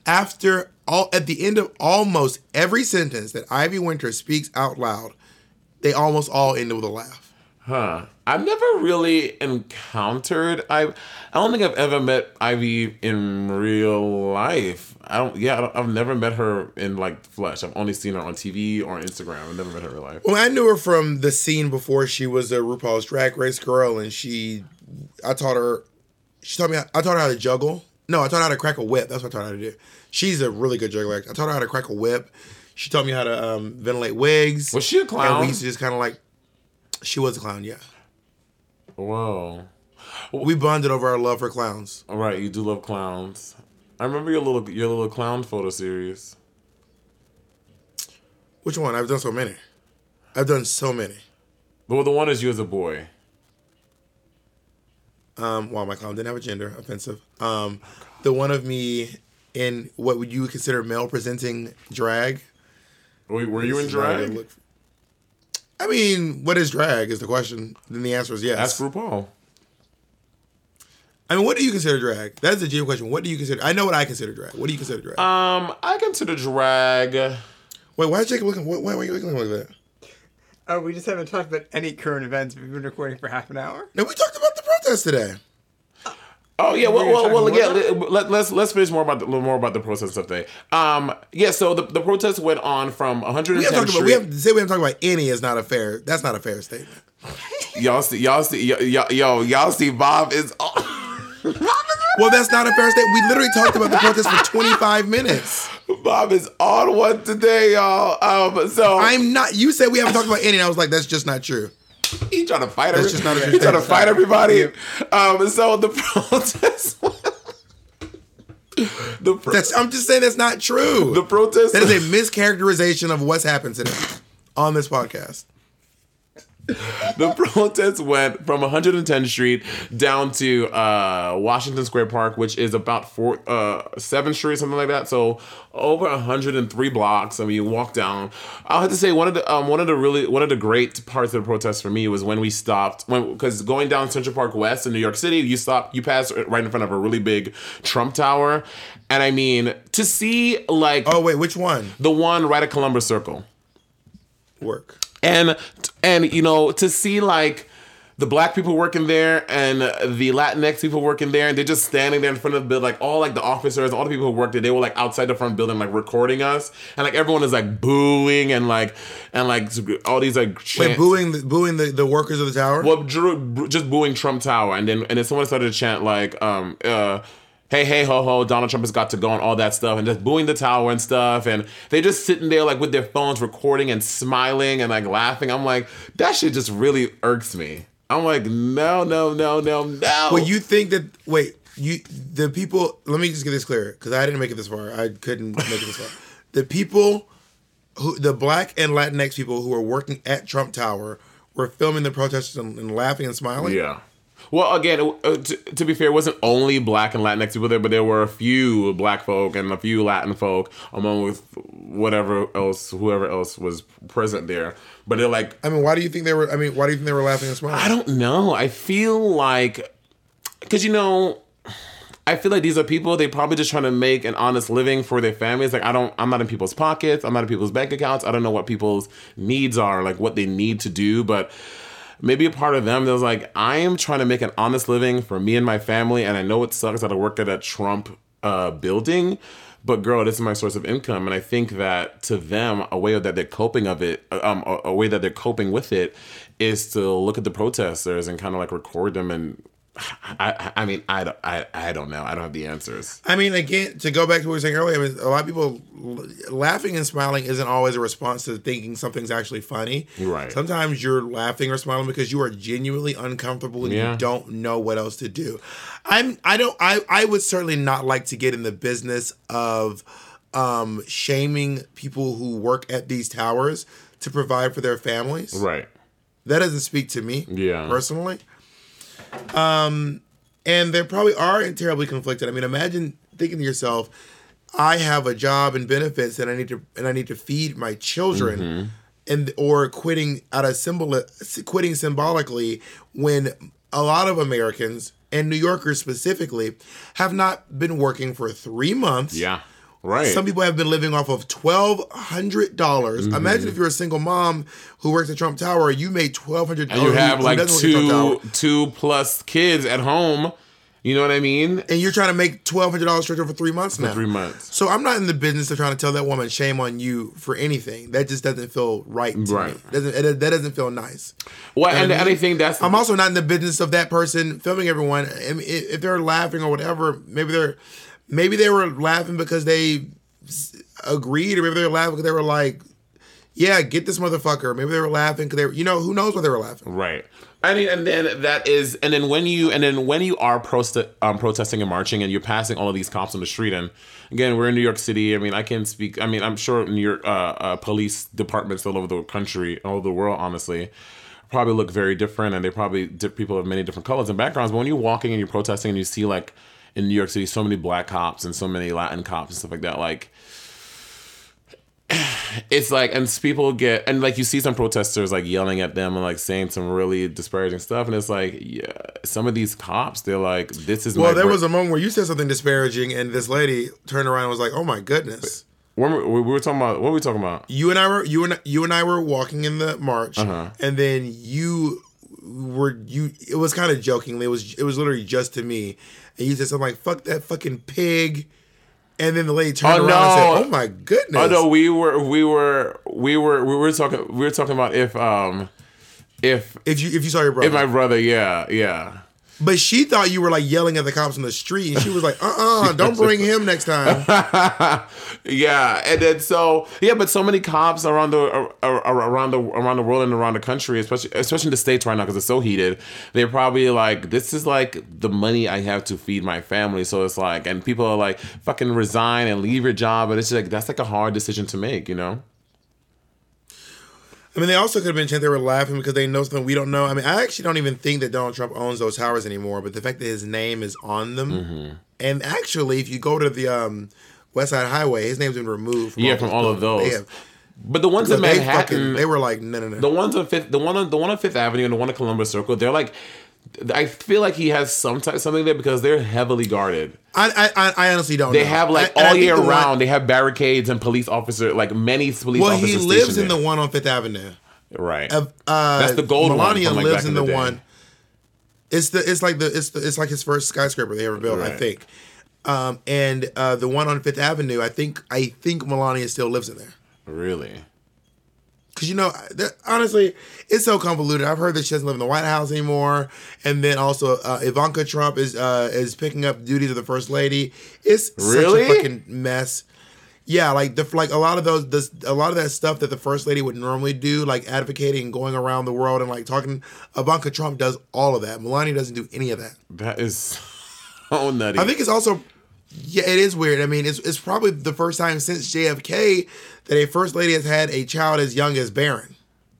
After all, at the end of almost every sentence that Ivy Winters speaks out loud, they almost all end with a laugh. Huh. I've never really encountered I I don't think I've ever met Ivy in real life. I don't yeah, I don't, I've never met her in like flesh. I've only seen her on TV or on Instagram. I've never met her in real life. Well, I knew her from the scene before she was a RuPaul's Drag Race girl, and she, I taught her, she taught me, I taught her how to juggle. No, I taught her how to crack a whip. That's what I taught her how to do. She's a really good juggler. I taught her how to crack a whip. She taught me how to um, ventilate wigs. Was she a And clown? we used to just kind of like, she was a clown, yeah. Whoa. We bonded over our love for clowns. All right, you do love clowns. I remember your little your little clown photo series. Which one? I've done so many. I've done so many. But the one is you as a boy. Um, well, my clown didn't have a gender, offensive. Um, the one of me in what would you consider male presenting drag. Were, were you in This is not drag? Look. I mean, what is drag is the question. Then the answer is yes. Ask RuPaul. I mean, what do you consider drag? That's a genuine question. What do you consider? I know what I consider drag. What do you consider drag? Um, I consider drag. Wait, why is Jacob looking? Why, why are you looking like that? Oh, we just haven't talked about any current events. We've been recording for half an hour. No, we talked about the protest today. Oh yeah, well, well, well talking yeah. Let, let, let's let's finish more about the more about the protest stuff today. Um, yeah. So the, the protest went on from 110th We have talked Street. about. We have to say we haven't talked about any is not a fair. That's not a fair statement. [laughs] y'all see, y'all see, yo, yo, yo, y'all see. [laughs] Bob is. Well, that's not a fair statement. We literally talked about the protest for 25 minutes. Bob is on one today, y'all. Um, so I'm not. You said we haven't talked about any, and I was like, that's just not true. He trying to fight. That's every- just not a he trying to fight everybody. Um, so the [laughs] protest. the pro- That's. I'm just saying that's not true. the protest. that is a mischaracterization of what's happened today on this podcast. [laughs] the protest went from 110th Street down to uh, Washington Square Park, which is about four, uh, 7th Street, something like that. So over 103 blocks. I mean, you walk down. I'll have to say one of the um, one of the really one of the great parts of the protest for me was when we stopped when because going down Central Park West in New York City, you stop you pass right in front of a really big Trump Tower, and I mean to see like Oh wait, which one? the one right at Columbus Circle Work. and and you know to see like the black people working there and the Latinx people working there, and they're just standing there in front of the building, like all like the officers, all the people who worked there, they were like outside the front building, like recording us, and like everyone is like booing and like and like all these like Wait, booing the booing the, the workers of the tower. Well, Drew, just booing Trump Tower, and then and then someone started to chant like, um, uh, "Hey, hey, ho, ho! Donald Trump has got to go," and all that stuff, and just booing the tower and stuff, and they just sitting there like with their phones recording and smiling and like laughing. I'm like, that shit just really irks me. I'm like, no, no, no, no, no. Well, you think that wait, you the people. Let me just get this clear because I didn't make it this far. I couldn't make it this far. [laughs] The people who the black and Latinx people who were working at Trump Tower were filming the protesters and, and laughing and smiling. Yeah. Well, again, uh, to, to be fair, it wasn't only black and Latinx people there, but there were a few black folk and a few Latin folk, among with whatever else, whoever else was present there. But they're like, I mean, why do you think they were? I mean, why do you think they were laughing and smiling? I don't know. I feel like, because you know, I feel like these are people. They probably just trying to make an honest living for their families. Like I don't, I'm not in people's pockets. I'm not in people's bank accounts. I don't know what people's needs are, like what they need to do. But maybe a part of them that was like, I am trying to make an honest living for me and my family, and I know it sucks that I work at a Trump uh, building. But girl, this is my source of income, and I think that to them, a way that they're coping of it, um, a, a way that they're coping with it, is to look at the protesters and kind of like record them and I, I mean, I don't, I, I don't know. I don't have the answers. I mean, again, to go back to what we were saying earlier, I mean, a lot of people laughing and smiling isn't always a response to thinking something's actually funny. Right. Sometimes you're laughing or smiling because you are genuinely uncomfortable and Yeah. you don't know what else to do. I'm. I don't. I. I would certainly not like to get in the business of um, shaming people who work at these towers to provide for their families. Right. That doesn't speak to me. Yeah. Personally. Um, and they probably are terribly conflicted. I mean, imagine thinking to yourself, I have a job and benefits and I need to and I need to feed my children Mm-hmm. and or quitting out of symbol quitting symbolically when a lot of Americans and New Yorkers specifically have not been working for 3 months. Yeah. Right. Some people have been living off of twelve hundred dollars. Mm-hmm. Imagine if you're a single mom who works at Trump Tower, you made twelve hundred. and you have like two, two plus kids at home. You know what I mean? and you're trying to make twelve hundred dollars straight over three months now. Three months. So I'm not in the business of trying to tell that woman shame on you for anything. That just doesn't feel right to Right. me. Doesn't it, that doesn't feel nice. Well, and, And I think that's I'm also not in the business of that person filming everyone. I mean, if if they're laughing or whatever, maybe they're maybe they were laughing because they agreed, or maybe they were laughing because they were like, "Yeah, get this motherfucker." Maybe they were laughing because they, were, you know, who knows why they were laughing. Right. I mean, and then that is, and then when you, and then when you are um, protesting and marching, and you're passing all of these cops on the street, and again, we're in New York City. I mean, I can speak. I mean, I'm sure New York uh, uh, police departments all over the country, all over the world, honestly, probably look very different, and they probably people of many different colors and backgrounds. But when you're walking and you're protesting, and you see like in New York City, so many black cops and so many Latin cops and stuff like that, like [sighs] it's like and people get and like you see some protesters like yelling at them and like saying some really disparaging stuff and it's like yeah some of these cops they're like this is Well, there bra- was a moment where you said something disparaging, and this lady turned around and was like, "Oh my goodness." when we, we were talking about what were we talking about you and I were you and you and I were walking in the march, Uh-huh. and then you were you. It was kind of jokingly. It was it was literally just to me, and you said something like "fuck that fucking pig," and then the lady turned Oh, around and said, "Oh my goodness!" oh no we were we were we were we were talking we were talking about if um if if you if you saw your brother, if my brother yeah yeah but she thought you were like yelling at the cops on the street, and she was like, "Uh uh-uh, uh, do not bring him next time." [laughs] yeah, and then so yeah, but so many cops around the ar- ar- around the around the world and around the country, especially especially in the states right now because it's so heated. They're probably like, this is like the money I have to feed my family. So it's like, and people are like, fucking resign and leave your job, but it's like that's like a hard decision to make, you know? I mean, they also could have been they were laughing because they know something we don't know. I mean, I actually don't even think that Donald Trump owns those towers anymore, but the fact that his name is on them, Mm-hmm. and actually, if you go to the um, West Side Highway, his name's been removed. From Yeah, from all of those. They, have, But the ones in they Manhattan, fucking, they were like, no, no, no. the ones on Fifth, the one on the one on Fifth Avenue and the one on Columbus Circle, they're like. I feel like he has some type something there because they're heavily guarded. I, I, I honestly don't. They know. have like I- all year the one- round. they have barricades and police officer, like many police well, officers. he lives in stationed the one on Fifth Avenue. right. Uh, That's the gold one Melania like, lives in the, the one. It's the it's like the it's the, it's like his first skyscraper they ever built, I think. Um, and uh, the one on Fifth Avenue, I think I think Melania still lives in there. really. Because you know, honestly, it's so convoluted. I've heard that she doesn't live in the White House anymore, and then also uh, Ivanka Trump is uh, is picking up duties of the first lady. It's Really? such a fucking mess. Yeah, like the like a lot of those this, a lot of that stuff that the first lady would normally do, like advocating and going around the world and like talking. Ivanka Trump does all of that. Melania doesn't do any of that. That is [laughs] so nutty. I think it's also yeah, it is weird. I mean, it's it's probably the first time since JFK that a first lady has had a child as young as Barron.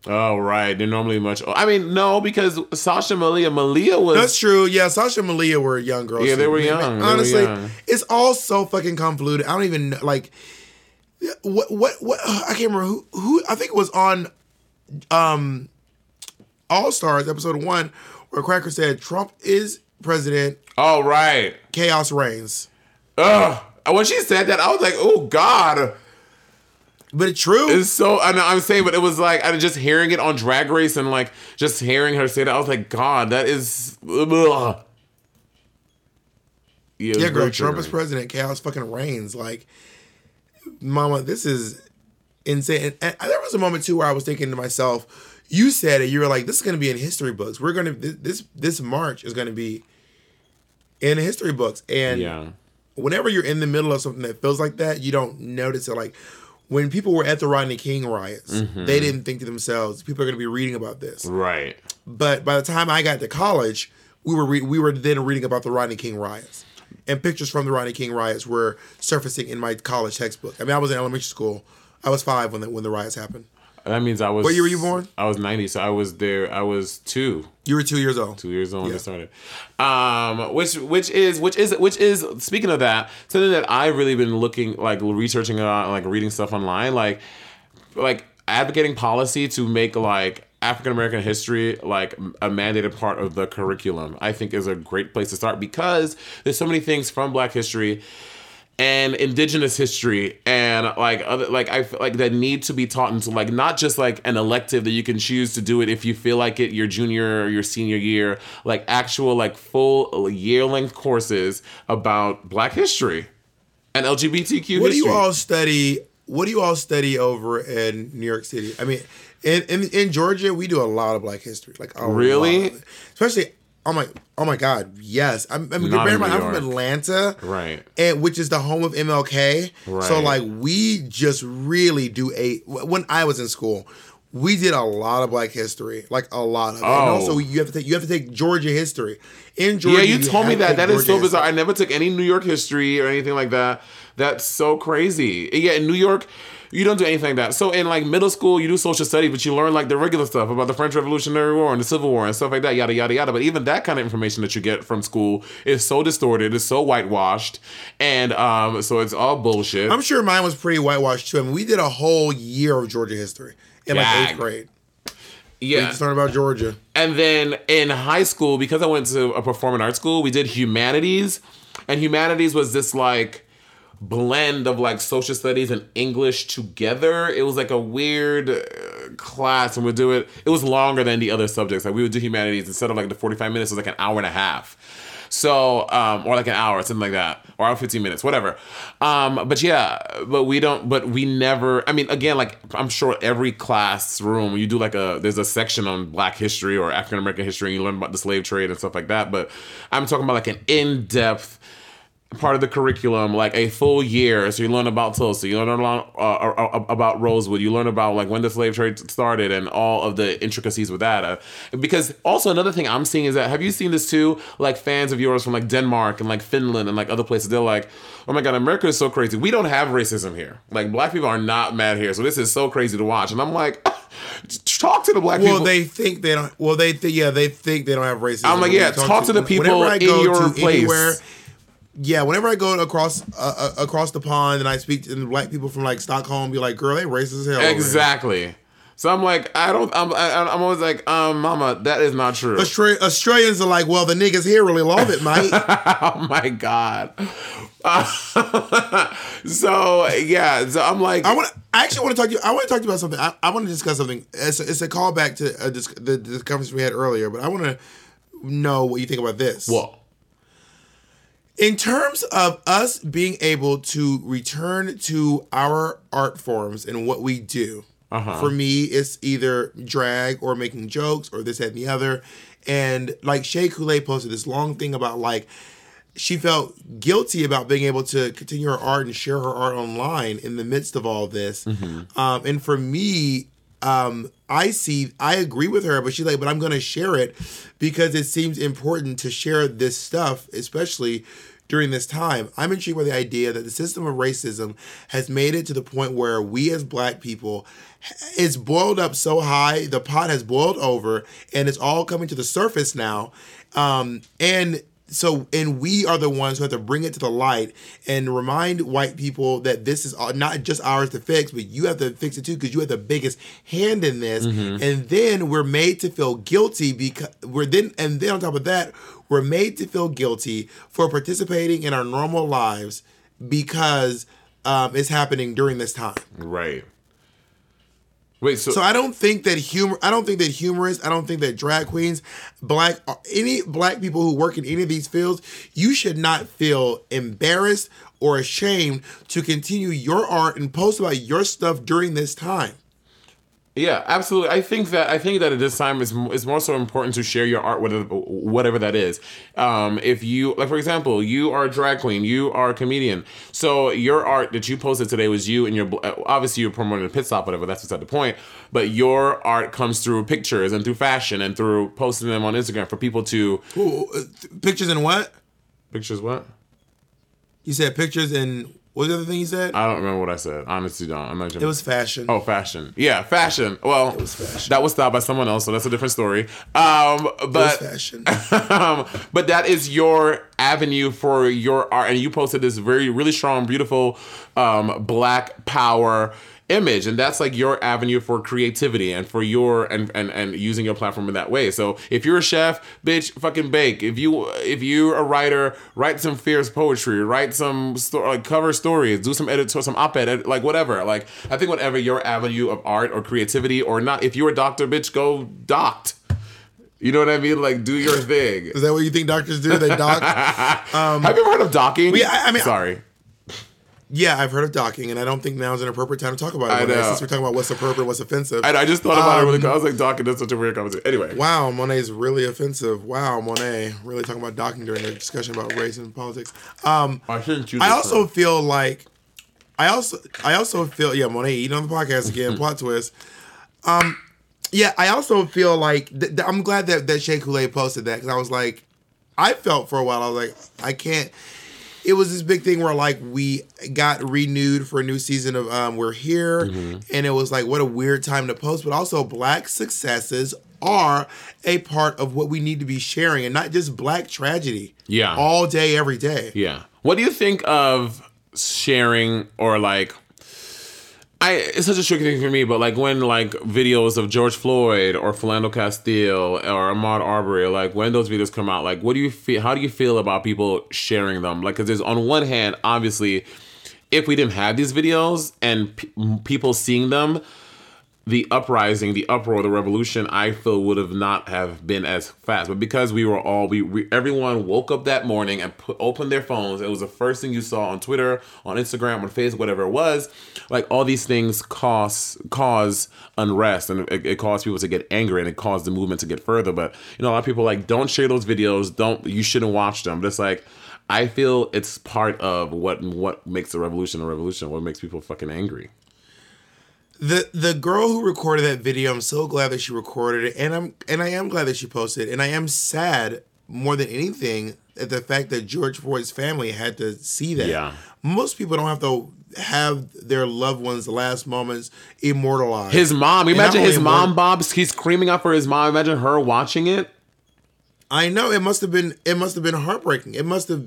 oh right, they're normally much. I mean, no, because Sasha Malia, Malia was. That's true. Yeah, Sasha and Malia were young girls. Yeah, they were young. They were honestly, young. it's all so fucking convoluted. I don't even like what what what. I can't remember who who. I think it was on um All Stars episode one where Cracker said Trump is president, Oh right. chaos reigns. Ugh. When she said that, I was like, oh God. But it's true. It's so. I know I'm saying, but it was like I just hearing it on Drag Race and like just hearing her say that, I was like, God, that is. Ugh. Yeah, yeah, girl, Trump is president, chaos fucking reigns. Like, mama, this is insane. And, and there was a moment too where I was thinking to myself, you said it, you were like, this is gonna be in history books. We're gonna this this, this march is gonna be in history books. And Yeah. Whenever you're in the middle of something that feels like that, you don't notice it. Like when people were at the Rodney King riots, Mm-hmm. they didn't think to themselves, people are going to be reading about this. Right. But by the time I got to college, we were re- we were then reading about the Rodney King riots, and pictures from the Rodney King riots were surfacing in my college textbook. I mean, I was in elementary school. I was five when the when the riots happened. That means I was. What year were you born? I was ninety, so I was there. I was two. You were two years old. two years old when Yeah. it started. Um, which which is which is which is speaking of that, something that I've really been looking like researching on, like reading stuff online, like like advocating policy to make like African American history like a mandated part of the curriculum. I think is a great place to start because there's so many things from Black history and indigenous history and like other like I feel like that need to be taught into like not just like an elective that you can choose to do it if you feel like it your junior or your senior year like actual like full year length courses about black history and LGBTQ What do you all study? What do you all study over in New York City? I mean, in in, in Georgia, we do a lot of Black history. Like a Really? especially. Oh my! Oh my God! Yes, I'm, I mean, bear in in mind, I'm from Atlanta, Right. and which is the home of MLK. Right. So like, we just really do a. When I was in school, we did a lot of Black history, like a lot of it. And Oh. also, you have to take you have to take Georgia history. In Georgia, Yeah, you told me that. That is so Georgia bizarre. I never took any New York history or anything like that. That's so crazy. Yeah, in New York, you don't do anything like that. So in like middle school, you do social studies, but you learn like the regular stuff about the French Revolutionary War and the Civil War and stuff like that, yada yada yada. But even that kind of information that you get from school is so distorted, it's so whitewashed, and um, so it's all bullshit. I'm sure mine was pretty whitewashed too. I mean, we did a whole year of Georgia history in like Gag. eighth grade. We yeah, just learned about Georgia. And then in high school, because I went to a performing arts school, we did humanities. And humanities was this like blend of like social studies and English together. It was like a weird uh, class, and we'd do it. It was longer than the other subjects. Like we would do humanities instead of like the 45 minutes, it was like an hour and a half. So, um, or like an hour, something like that, or 15 minutes, whatever. Um, but yeah, but we don't, but we never, I mean, again, like I'm sure every classroom, you do like a, there's a section on black history or African American history, and you learn about the slave trade and stuff like that. But I'm talking about like an in depth, part of the curriculum, like a full year. So you learn about Tulsa, you learn about, uh, uh, about Rosewood, you learn about like when the slave trade started and all of the intricacies with that. Uh, because also another thing I'm seeing is that have you seen this too? Like fans of yours from like Denmark and like Finland and like other places, they're like, oh my god, America is so crazy. We don't have racism here. Like black people are not mad here, so this is so crazy to watch. And I'm like, [laughs] talk to the black Well, people. Well, they think they don't. Well, they think yeah, they think they don't have racism. I'm like, yeah, you talk to the people in your to place. Yeah, whenever I go across uh, uh, across the pond and I speak to black people from like Stockholm, be like, girl, they racist as hell. exactly. So I'm like, I don't. I'm. I, I'm always like, um, Mama, that is not true. Austra- Australians are like, well, the niggas here really love it, mate. [laughs] oh my god. [laughs] so yeah, so I'm like, I want. I actually want to talk to you. I want to talk to you about something. I, I want to discuss something. It's a, it's a callback to a, dis- the, the conversation we had earlier, but I want to know what you think about this. well, in terms of us being able to return to our art forms and what we do, Uh-huh. for me, it's either drag or making jokes or this, that, and the other. And like Shea Coulee posted this long thing about like she felt guilty about being able to continue her art and share her art online in the midst of all this. Um, and for me, um, I see, I agree with her, but she's like, but I'm going to share it because it seems important to share this stuff, especially during this time. I'm intrigued by the idea that the system of racism has made it to the point where we as black people, it's boiled up so high, the pot has boiled over, and it's all coming to the surface now. Um, and so and we are the ones who have to bring it to the light and remind white people that this is not just ours to fix but you have to fix it too because you have the biggest hand in this. And then we're made to feel guilty because we're then and then on top of that we're made to feel guilty for participating in our normal lives because um, it's happening during this time. Right. Wait, so, so I don't think that humor. I don't think that humorists. I don't think that drag queens, black, any black people who work in any of these fields, you should not feel embarrassed or ashamed to continue your art and post about your stuff during this time. Yeah, absolutely. I think that I think that at this time it's, it's more so important to share your art, whatever whatever that is. Um, if you like, for example, you are a drag queen, you are a comedian, so your art that you posted today was you and your uh, obviously you're promoting a pit stop, whatever. That's beside the point. But your art comes through pictures and through fashion and through posting them on Instagram for people to Ooh, uh, pictures and what? pictures. What? You said pictures and what was the other thing you said? I don't remember what I said. Honestly, don't. I'm not. it was fashion. Oh, fashion. Yeah, fashion. Well, was fashion. that was stopped by someone else, so that's a different story. Um, it was but fashion. [laughs] um, but that is your avenue for your art, and you posted this very, really strong, beautiful um, Black Power image, and that's like your avenue for creativity and for your and and and using your platform in that way. So if you're a chef, bitch, fucking bake. If you if you're a writer, write some fierce poetry, write some sto- like cover stories, do some edit, some op-ed, ed- like whatever. Like I think whatever your avenue of art or creativity or not, if you're a doctor, bitch, go docked. You know what I mean? Like, do your thing. Is that what you think doctors do? They doc? [laughs] Um, Have you ever heard of docking? Yeah, I- I mean- sorry. Yeah, I've heard of docking, and I don't think now's an appropriate time to talk about it. I Monet, know. Since we're talking about what's appropriate, what's offensive. And I just thought about it Um, really. I was like, docking. That's such a weird conversation. Anyway, Wow, Monet's really offensive. Wow, Monet really talking about docking during the discussion about race and politics. Um, I shouldn't choose. I also feel like I also I also feel yeah Monet eating on the podcast again [laughs] plot twist. Um, yeah, I also feel like th- th- I'm glad that that Shea Coulee posted that because I was like, I felt for a while I was like I can't. It was this big thing where like we got renewed for a new season of um We're Here, and it was like what a weird time to post, but also black successes are a part of what we need to be sharing and not just black tragedy. Yeah. All day, every day. Yeah. What do you think of sharing or like? I it's such a tricky thing for me, but like when like videos of George Floyd or Philando Castile or Ahmaud Arbery, like when those videos come out, like what do you feel? How do you feel about people sharing them? Like, because there's on one hand, obviously, if we didn't have these videos and pe- people seeing them, the uprising, the uproar, the revolution, I feel would have not have been as fast. But because we were all, we, we everyone woke up that morning and put, opened their phones. It was the first thing you saw on Twitter, on Instagram, on Facebook, whatever it was. Like all these things cause cause unrest and it, it caused people to get angry and it caused the movement to get further. But you know, a lot of people like don't share those videos. Don't you shouldn't watch them. But it's like. I feel it's part of what what makes a revolution a revolution. What makes people fucking angry. The the girl who recorded that video i'm so glad that she recorded it and i'm and i am glad that she posted it and i am sad more than anything at the fact that george floyd's family had to see that Yeah. most people don't have to have their loved ones last moments immortalized His mom. Imagine his mom, immort- Bob. He's screaming out for his mom. Imagine her watching it. i know it must have been it must have been heartbreaking it must have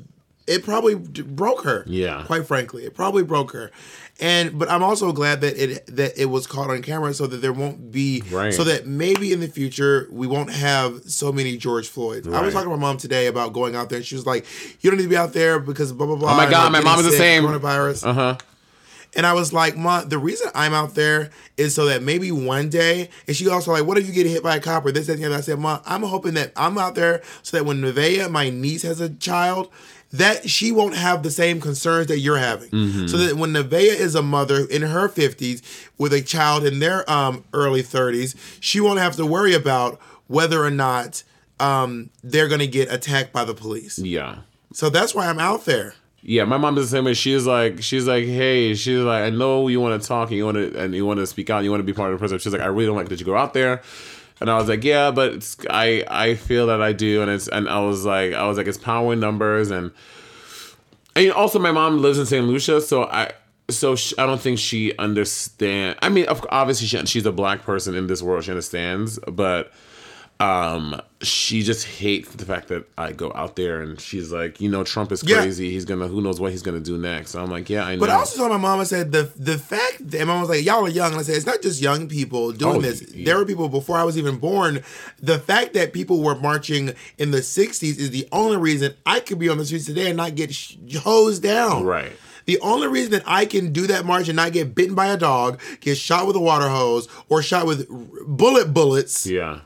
it probably broke her Yeah. quite frankly it probably broke her and but i'm also glad that it that it was caught on camera so that there won't be Right. so that maybe in the future we won't have so many george floyds i was talking to my mom today about going out there and she was like you don't need to be out there because blah blah blah Oh my God, my mom is the same. coronavirus Uh huh. and I was like, Mom, the reason I'm out there is so that maybe one day, and she also like, what if you get hit by a cop or this, that, and the other? I said, Mom, I'm hoping that I'm out there so that when Nevaeh, my niece, has a child, that she won't have the same concerns that you're having. So that when Nevaeh is a mother in her 50s with a child in their um, early 30s, she won't have to worry about whether or not um, they're going to get attacked by the police. Yeah. So that's why I'm out there. Yeah, my mom is the same way. She's like, she's like, hey, she's like, I know you want to talk and you want to and you want to speak out, and you want to be part of the process. She's like, I really don't like that you go out there. And I was like, yeah, but I I feel that I do, and it's and I was like, I was like, it's power in numbers, and and also my mom lives in St. Lucia, so I so sh I don't think she understand. I mean, obviously she, she's a black person in this world, she understands, but um she just hates the fact that I go out there and she's like, you know, Trump is Yeah. crazy. He's gonna who knows what he's gonna do next. So I'm like, yeah, I know. But I also told my mom, I said, the the fact that my mom was like, y'all are young. And I said, it's not just young people doing Oh, this. yeah. There were people before I was even born. The fact that people were marching in the 60s is the only reason I could be on the streets today and not get hosed down. Right. The only reason that I can do that march and not get bitten by a dog, get shot with a water hose, or shot with r- bullet bullets yeah.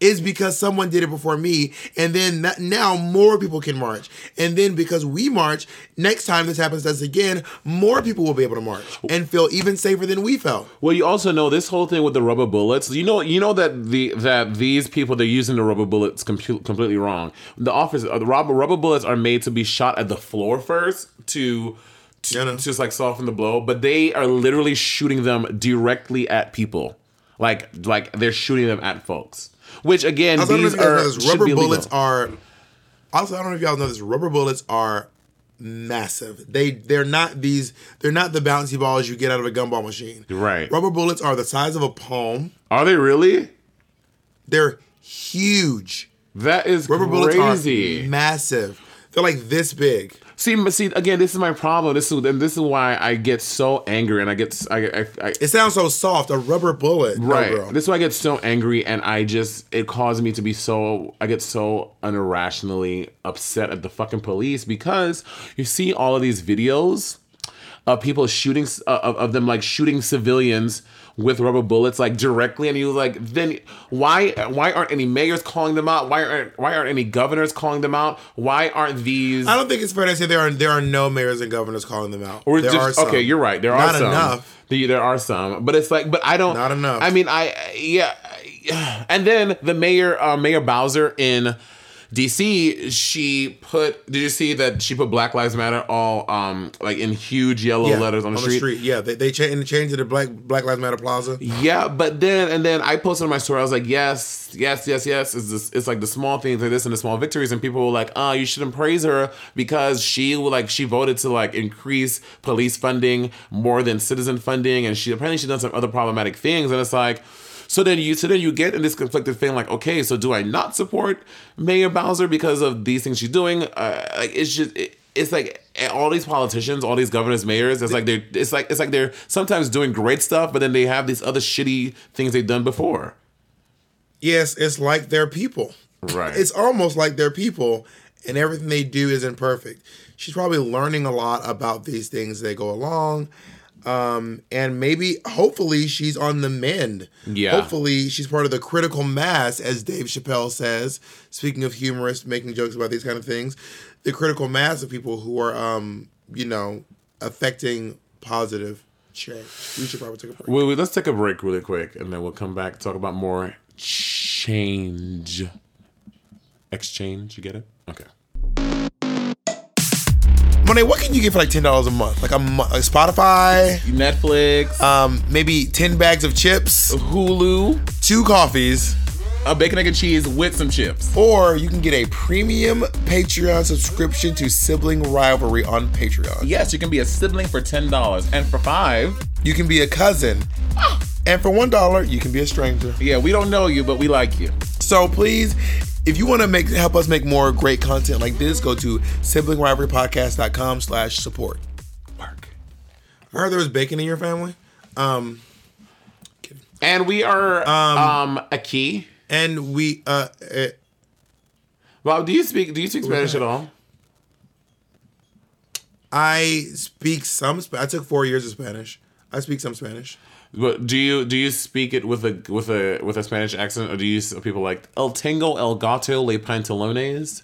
Is because someone did it before me, and then that, now more people can march, and then because we march, next time this happens to us again, more people will be able to march and feel even safer than we felt. Well, you also know this whole thing with the rubber bullets. You know, you know that the that these people they're using the rubber bullets compu- completely wrong. The office, uh, the rubber rubber bullets are made to be shot at the floor first to. To Yeah, just like soften the blow, but they are literally shooting them directly at people, like like they're shooting them at folks. Which again, Also, these if you guys are. Rubber be bullets legal. are. Also, I don't know if y'all know this. Rubber bullets are massive. They they're not these. They're not the bouncy balls you get out of a gumball machine. Right. Rubber bullets are the size of a palm. Are they really? They're huge. That is Rubber crazy. bullets are massive. They're like this big. See, see, again, this is my problem. This is and this is why I get so angry, and I get I, I, I It sounds so soft. A rubber bullet. No, right. girl. this is why I get so angry, and I just it caused me to be so I get so unirrationally upset at the fucking police because you see all of these videos of people shooting uh, of, of them like shooting civilians with rubber bullets like directly and you like then why why aren't any mayors calling them out why aren't why aren't any governors calling them out why aren't these I don't think it's fair to say there are there are no mayors and governors calling them out. Or there just, are some. Okay, you're right. There are Not some. enough. The- There are some, but it's like, but I don't. Not enough. I mean, I yeah, and then the mayor, uh, Mayor Bowser in DC, she put. Did you see that she put Black Lives Matter all um like in huge yellow Yeah, letters on the, street? Yeah, they they changed changed it to Black Black Lives Matter Plaza. Yeah, but then and then I posted on my story. I was like, yes, yes, yes, yes. It's this, it's like the small things like this and the small victories, and people were like, oh, you shouldn't praise her because she like she voted to like increase police funding more than citizen funding, and she apparently she done some other problematic things, and it's like. So then you so then you get in this conflicted feeling like okay so do I not support Mayor Bowser because of these things she's doing uh, like it's just it, it's like all these politicians all these governors mayors it's like they're it's like it's like they're sometimes doing great stuff but then they have these other shitty things they've done before Yes, it's like they're people. Right. It's almost like they're people, and everything they do isn't perfect. She's probably learning a lot about these things as they go along. Um, and maybe, hopefully, she's on the mend. Yeah. Hopefully, she's part of the critical mass, as Dave Chappelle says. Speaking of humorists making jokes about these kind of things, the critical mass of people who are, um, you know, affecting positive change. We should probably take a break. Wait, we- let's take a break really quick and then we'll come back talk about more change exchange you get it okay Monet, what can you get for like ten dollars a month? Like a like Spotify, Netflix. Um, maybe ten bags of chips, Hulu. Two coffees, a bacon egg and cheese with some chips. Or you can get a premium Patreon subscription to Sibling Rivalry on Patreon. yes you can be a sibling for $10 and for 5 You can be a cousin, and for one dollar, you can be a stranger. yeah we don't know you but we like you. So please, if you want to make help us make more great content like this, go to siblingrivalrypodcast.com slash support. Mark. I heard there was bacon in your family. Um, kidding. and we are um, a key and we uh, uh Bob, do you speak do you speak Spanish at all? I speak some. Sp- I took four years of Spanish. I speak some Spanish. But do you do you speak it with a with a with a Spanish accent, or do you people like El Tengo El Gato Le Pantalones?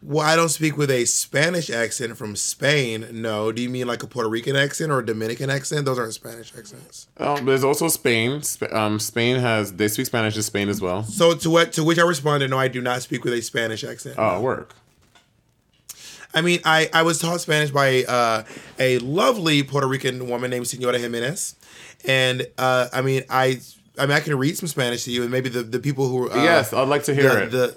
Well, I don't speak with a Spanish accent from Spain. No. Do you mean like a Puerto Rican accent or a Dominican accent? Those aren't Spanish accents. Um, there's also Spain. Sp- um, Spain has they speak Spanish in Spain as well. So to what to which I responded, no, I do not speak with a Spanish accent. Oh, work. I mean, I, I was taught Spanish by uh, a lovely Puerto Rican woman named Senora Jimenez, and uh, I mean, I I mean, I can read some Spanish to you, and maybe the, the people who uh, yes, I'd like to hear the, it. the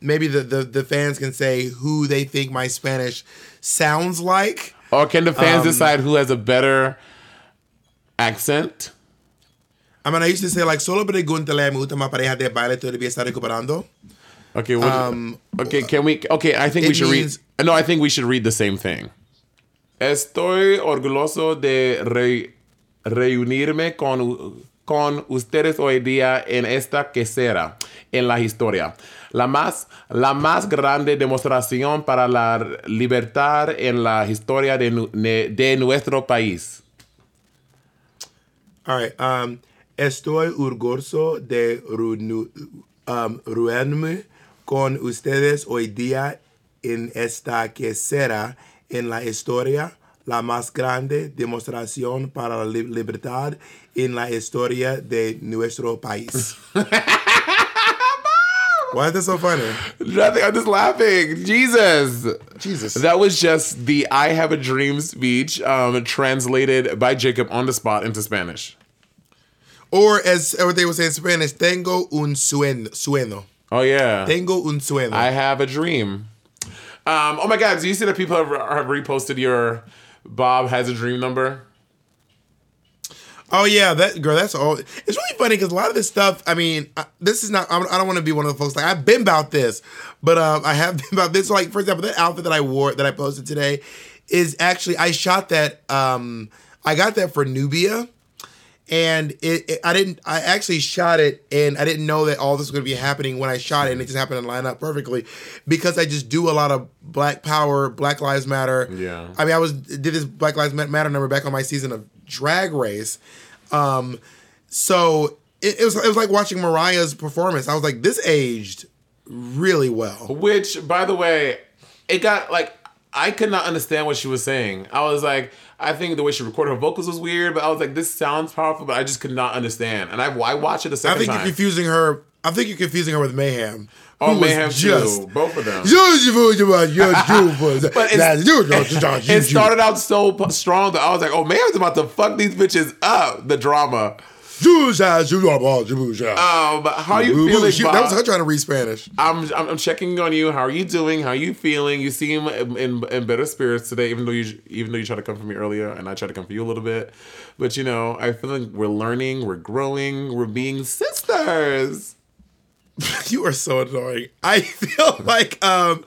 maybe the, the the fans can say who they think my Spanish sounds like. or can the fans um, decide who has a better accent? I mean, I used to say like solo pregúntale a mi última pareja de baile todavía está recuperando. Okay, what, okay, can we? Okay, I think we Um, should means- read. No, I think we should read the same thing. Estoy orgulloso de re- reunirme con, con ustedes hoy día en esta quesera, en la historia. La más, la más grande demostración para la libertad en la historia de, de nuestro país. Um, estoy orgulloso de um, reunirme con ustedes hoy día en esta que será en la historia la más grande demostración para la li- libertad en la historia de nuestro país. [laughs] Why is that so funny? Nothing. I'm just laughing. Jesus. Jesus. That was just the I Have a Dream speech um, translated by Jacob on the spot into Spanish. Or as they would say in Spanish, tengo un sueño. sueño. Oh, yeah. Tengo un sueño. I have a dream. Um, oh my God. Do you see that people have, have reposted your Bob has a dream number? Oh yeah, that girl. That's all. It's really funny because a lot of this stuff. I mean, I, this is not. I'm, I don't want to be one of the folks like I've been about this, but um, I have [laughs] been about this. Like for example, that outfit that I wore that I posted today is actually I shot that. Um, I got that for Nubia, and it, it- I didn't. I actually shot it, and I didn't know that all this was going to be happening when I shot it, and it just happened to line up perfectly because I just do a lot of Black Power, Black Lives Matter. Yeah. I mean, I was did this Black Lives Matter number back on my season of Drag Race. Um, so it, it was it was like watching Mariah's performance. I was like, this aged really well. Which, by the way, it got like I could not understand what she was saying. I was like, I think the way she recorded her vocals was weird, but I was like, this sounds powerful, but I just could not understand. And I, I watched it a second I think time. you're confusing her. I think you're confusing her with Mayhem. oh, who Mayhem too, both of them. [laughs] but [laughs] it started out so p- strong that I was like, oh, Mayhem's about to fuck these bitches up. The drama. Um, but how are you feeling, That was her Bob? trying to read Spanish. I'm, I'm I'm checking on you. How are you doing? How are you feeling? You seem in, in, in better spirits today, even though you even though you tried to come for me earlier, and I tried to come for you a little bit. But you know, I feel like we're learning, we're growing, we're being sisters. [laughs] You are so annoying. I feel [laughs] like um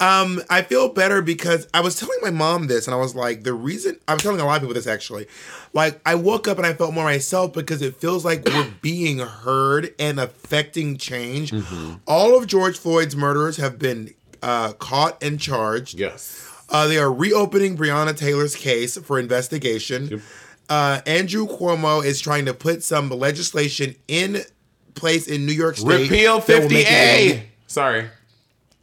um I feel better because I was telling my mom this and I was like the reason I was telling a lot of people this actually. Like I woke up and I felt more myself because it feels like we're [coughs] being heard and affecting change. All of George Floyd's murderers have been uh, caught and charged. Yes. Uh, they are reopening Breonna Taylor's case for investigation. Uh, Andrew Cuomo is trying to put some legislation in place in New York State. Repeal that will make it 50A. Sorry.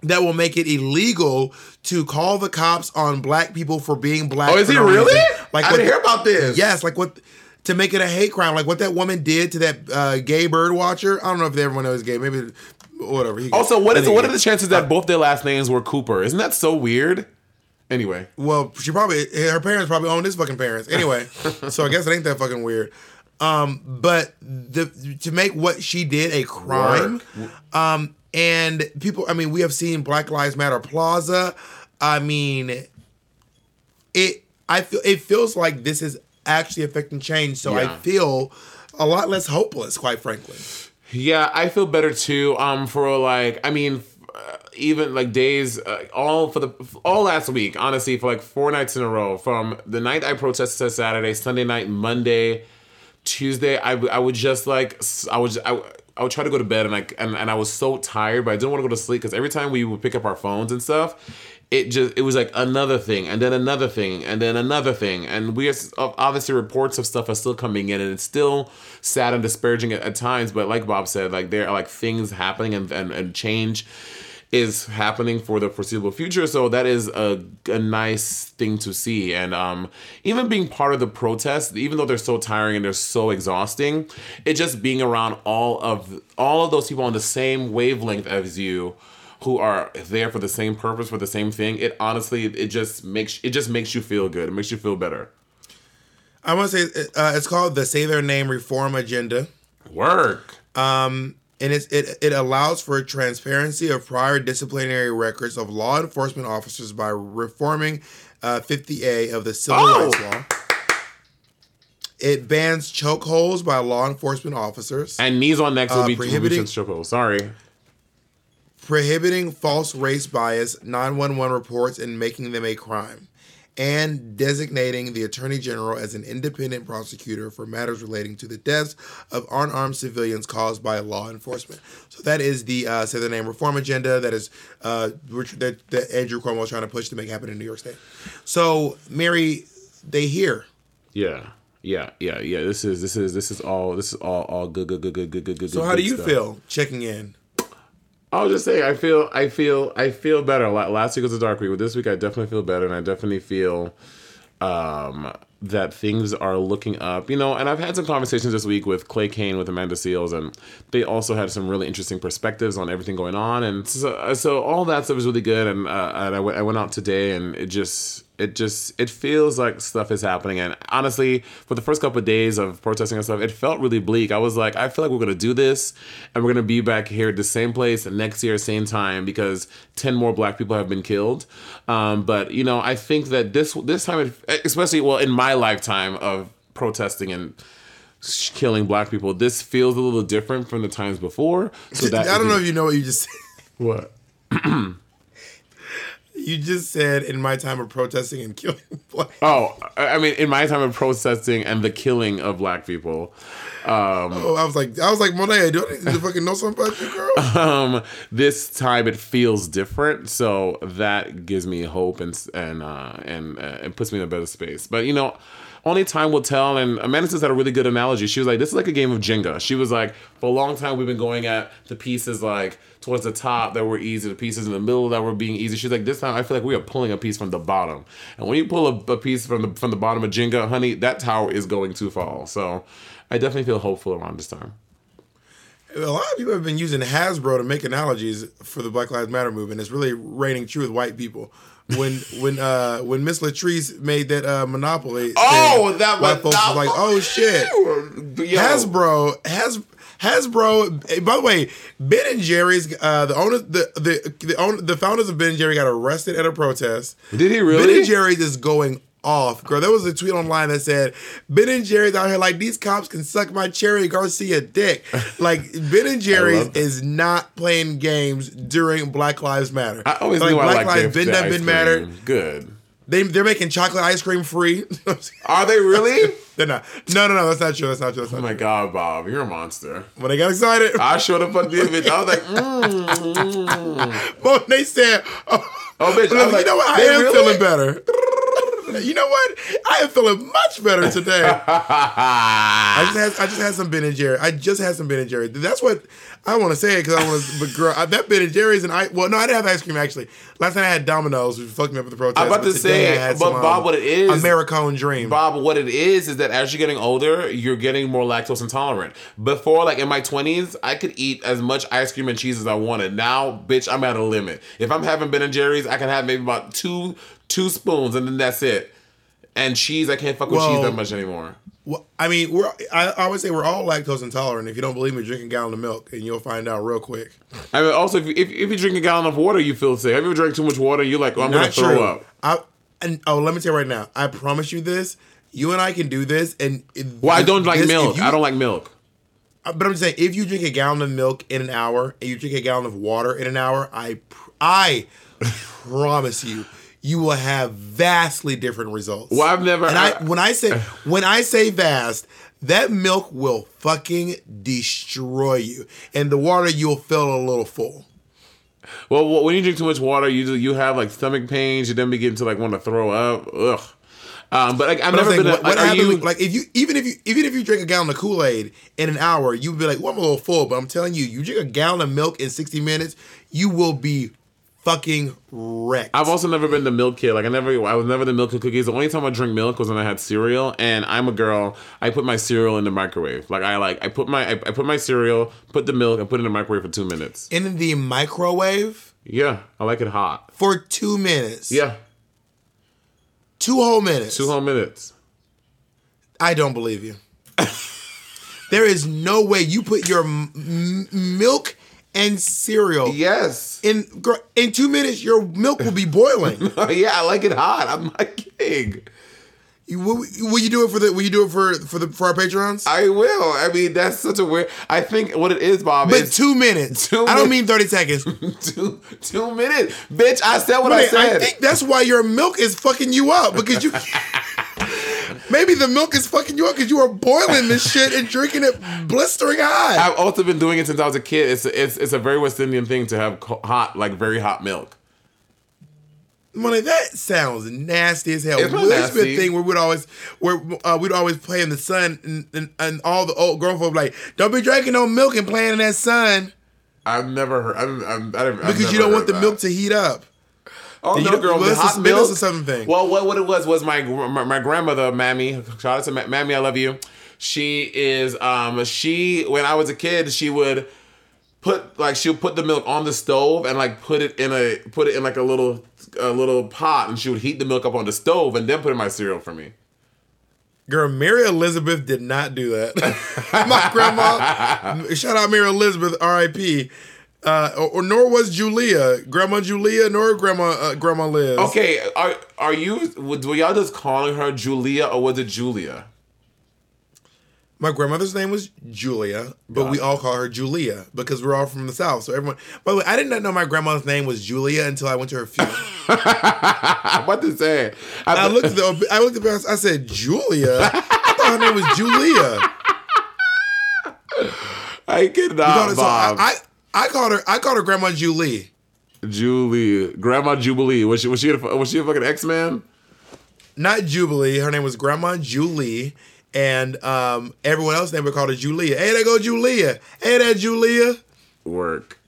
That will make it illegal to call the cops on black people for being black. Oh, is he no really? reason. I what- didn't hear about this. Yes, like what to make it a hate crime, like what that woman did to that uh, gay bird watcher. I don't know if everyone knows gay. Maybe whatever. He, Also, what is what are the chances that both their last names were Cooper? Isn't that so weird? Anyway, Well, she probably her parents probably owned his fucking parents anyway. [laughs] so I guess it ain't that fucking weird. Um, but the to make what she did a crime, um, and people. I mean, we have seen Black Lives Matter Plaza. I mean, it. I feel it feels like this is actually affecting change. So I feel a lot less hopeless, quite frankly. Yeah, I feel better too. Um, for like, I mean, uh, even like days, uh, all for the all last week, honestly, for like four nights in a row. From the night I protested to Saturday, Sunday night, Monday, Tuesday, I, w- I would just like I would just, I, I would try to go to bed and like and, and I was so tired, but I didn't want to go to sleep because every time we would pick up our phones and stuff, it just it was like another thing and then another thing and then another thing and we obviously reports of stuff are still coming in and it's still sad and disparaging at, at times, but like Bob said, like there are like things happening and and, and change is happening for the foreseeable future. So that is a, a nice thing to see. And um, even being part of the protest, even though they're so tiring and they're so exhausting, it just being around all of all of those people on the same wavelength as you who are there for the same purpose for the same thing it honestly it just makes it just makes you feel good it makes you feel better I want to say uh, it's called the Say Their Name Reform Agenda. work and it's, it it allows for transparency of prior disciplinary records of law enforcement officers by reforming uh, 50A of the Civil Oh! Rights Law. It bans chokeholds by law enforcement officers, and knees on necks will Uh, be will be prohibiting- chokehold. sorry prohibiting false race bias 911 reports and making them a crime, and designating the Attorney General as an independent prosecutor for matters relating to the deaths of unarmed civilians caused by law enforcement. So that is the uh, say the name reform agenda that is uh, which, that, that Andrew Cuomo is trying to push to make happen in New York State. So Mary, they hear. yeah yeah, yeah, yeah. This is this is this is all this is all all good, good, good, good, good, good, good. So good how do you stuff. feel checking in? I'll just say I feel I feel I feel better. Last week was a dark week, but this week I definitely feel better, and I definitely feel um, that things are looking up. You know, and I've had some conversations this week with Clay Cane with Amanda Seales, and they also had some really interesting perspectives on everything going on, and so, so all that stuff is really good. And uh, and I went I went out today, and it just it just it feels like stuff is happening. And honestly for the first couple of days of protesting and stuff it felt really bleak. I was like i feel like we're gonna do this and we're gonna be back here at the same place next year same time because 10 more black people have been killed. Um, but you know i think that this this time especially well in my lifetime of protesting and sh- killing black people this feels a little different from the times before. So that I don't know if you know what you just said. what [clears throat] You just said in my time of protesting and killing [laughs] black. oh i mean in my time of protesting and the killing of black people Oh, I was like, I was like, Monet, do I fucking know something about you, girl? [laughs] um this time it feels different so that gives me hope and and uh and uh, it puts me in a better space but you know only time will tell. And amanda just had a really good analogy. She was like this is like a game of jenga. She was like for a long time we've been going at the pieces like towards the top that were easy the pieces in the middle that were being easy. She's like this time i feel like we are pulling a piece from the bottom. And when you pull a, a piece from the from the bottom of jenga honey that tower is going to fall so i definitely feel hopeful around this time A lot of people have been using Hasbro to make analogies for the Black Lives Matter movement. It's really reigning true with white people. When [laughs] when uh when Miss Latrice made that uh Monopoly, Oh, thing, that white was- folks was like, oh shit, Yo. Hasbro has Hasbro. eh, By the way, Ben and Jerry's uh the owners the the the owner, the founders of Ben and Jerry got arrested at a protest. Did he really? Ben and Jerry's is going off, girl. There was a tweet online that said Ben and Jerry's out here like these cops can suck my Cherry Garcia dick. Like Ben and [laughs] Jerry's is not playing games during Black Lives Matter. I always like knew I Black liked Lives their- been their done, ice been Good. They they're making chocolate ice cream free. [laughs] Are they really? [laughs] they're not. No, no, no. That's not true. That's not true. That's oh my true. God, Bob, you're a monster. When they got excited, I showed up on the image. I was like, mm. when they said, "Oh, Oh, bitch, I was like, you know what? I am really? feeling better." You know what? I am feeling much better today. [laughs] I just had I just had some Ben and Jerry. I just had some Ben and Jerry. That's what I want to say because I want to. But girl, I, that Ben and Jerry's and I. Well, no, I didn't have ice cream actually. Last night I had Domino's, which fucked me up with the protest. I'm about to say, but some, Bob, um, what it is- Americone Dream. Bob, what it is is that as you're getting older, you're getting more lactose intolerant. Before, like in my 20s, I could eat as much ice cream and cheese as I wanted. Now, bitch, I'm at a limit. If I'm having Ben and Jerry's, I can have maybe about two two spoons and then that's it. And cheese, I can't fuck with cheese that much anymore. Well, I mean, we're. I, I would say we're all lactose intolerant. If you don't believe me, drink a gallon of milk, and you'll find out real quick. I mean, also, if you, if, if you drink a gallon of water, you feel sick. Have you ever drank too much water? You're like, oh, I'm going to Not throw up. I and oh, let me tell you right now. I promise you this. You and I can do this. And Well, I don't like this- milk. you- I don't like milk. Uh, but I'm just saying, if you drink a gallon of milk in an hour and you drink a gallon of water in an hour, I pr- I [laughs] promise you, you will have vastly different results. Well, I've never- And I, I- when I say [laughs] when I say vast, that milk will fucking destroy you, and the water you'll feel a little full. Well, when you drink too much water, you you have like stomach pains. You then begin to like want to throw up. Ugh. Um, but like, I've But never saying, been. A, what, what happens? you, like if you even if you even if you drink a gallon of Kool Aid in an hour, you'd be like, "Well, I'm a little full." But I'm telling you, you drink a gallon of milk in 60 minutes, you will be fucking wrecked. I've also never been the milk kid. Like I never, I was never the milk and cookies. The only time I drink milk was when I had cereal. And I'm a girl. I put my cereal in the microwave. Like I like, I put my, I, I put my cereal, put the milk, and put it in the microwave for two minutes. in the microwave Yeah, I like it hot. for two minutes. Yeah, two whole minutes. two whole minutes. I don't believe you. [laughs] there is no way you put your m- m- milk and cereal Yes. in in two minutes. Your milk will be boiling. [laughs] Oh, yeah, I like it hot. I'm not kidding. you, will, will you do it for the? Will you do it for for the for our patrons? I will. I mean, that's such a weird. I think what it is, Bob, but is two minutes. [laughs] Two I don't mean thirty seconds. [laughs] two two minutes, bitch. I said what I said. I think that's why your milk is fucking you up because you. Maybe the milk is fucking you up because you are boiling this shit and drinking it blistering hot. I've also been doing it since I was a kid. It's it's it's a very West Indian thing to have hot, like very hot milk. Money, that sounds nasty as hell. It's Smith nasty. thing where we'd always where uh, we'd always play in the sun and, and, and all the old grown folk like, don't be drinking no milk and playing in that sun I've never heard. I'm, I'm, I don't, because you don't want the milk to heat up. Oh no, girl, the hot milk. a southern thing. Well, what what it was was my my, my grandmother, Mammy. Shout out to Ma- Mammy, I love you. She is um she when I was a kid, she would put like she would put the milk on the stove and like put it in a put it in like a little a little pot and she would heat the milk up on the stove and then put in my cereal for me. Girl, Mary Elizabeth did not do that. [laughs] My grandma, [laughs] shout out Mary Elizabeth, R.I.P. Uh, or, or nor was Julia, Grandma Julia, nor Grandma uh, Grandma Liz. Okay, are are you were y'all just calling her Julia or was it Julia? My grandmother's name was Julia, but we all call her Julia because we're all from the South. So everyone. By the way, I did not know my grandma's name was Julia until I went to her funeral. [laughs] About to say. I looked at the. I looked at the. I said Julia. I thought her name was Julia. I cannot, Called her- so I. I called her. I called her Grandma Julie. Julie, Grandma Jubilee. Was she was she a, was she a fucking X Man? not Jubilee. Her name was Grandma Julie, and um, everyone else named her called her Julia. Hey, there go Julia. Hey, there Julia. Work.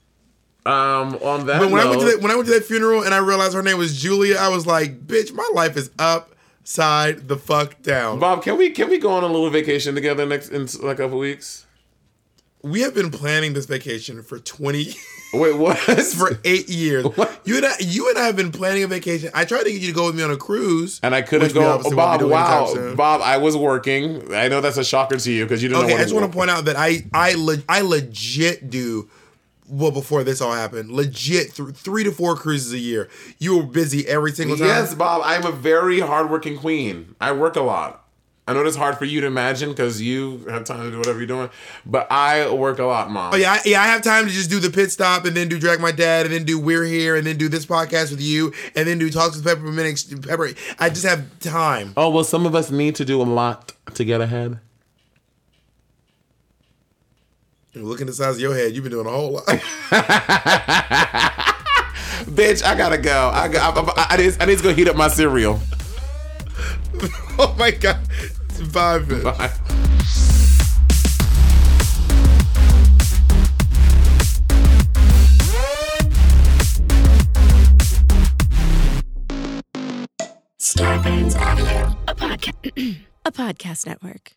Um, on that But when I went to that, when I went to that funeral and I realized her name was Julia, I was like, bitch, my life is upside the fuck down. Bob, can we can we go on a little vacation together next in like a couple weeks? We have been planning this vacation for twenty. [laughs] Wait, what? [laughs] for eight years. [laughs] What? You and I, you and I have been planning a vacation. I tried to get you to go with me on a cruise, and I couldn't go. won't Bob, be doing anytime wow. Bob, I was working. I know that's a shocker to you because you didn't Okay, know. I just want to point out that I I le- I legit do well before this all happened. Legit th- three to four cruises a year. You were busy every single time. Yes, Bob, I'm a very hardworking queen. I work a lot. I know it's hard for you to imagine because you have time to do whatever you're doing, but I work a lot, mom. Oh yeah, I, yeah. I have time to just do the pit stop and then do drag my dad and then do we're here and then do this podcast with you and then do talks with Peppermint Ex- Pepper. I just have time. Oh well, some of us need to do a lot to get ahead. Look at the size of your head. You've been doing a whole lot. [laughs] Bitch, I gotta go. I got. I, I, I, need, I need to go heat up my cereal. [laughs] [laughs] oh my god. Bye, bitch. Bye. Starburns Audio, a podcast, [clears throat] a podcast network.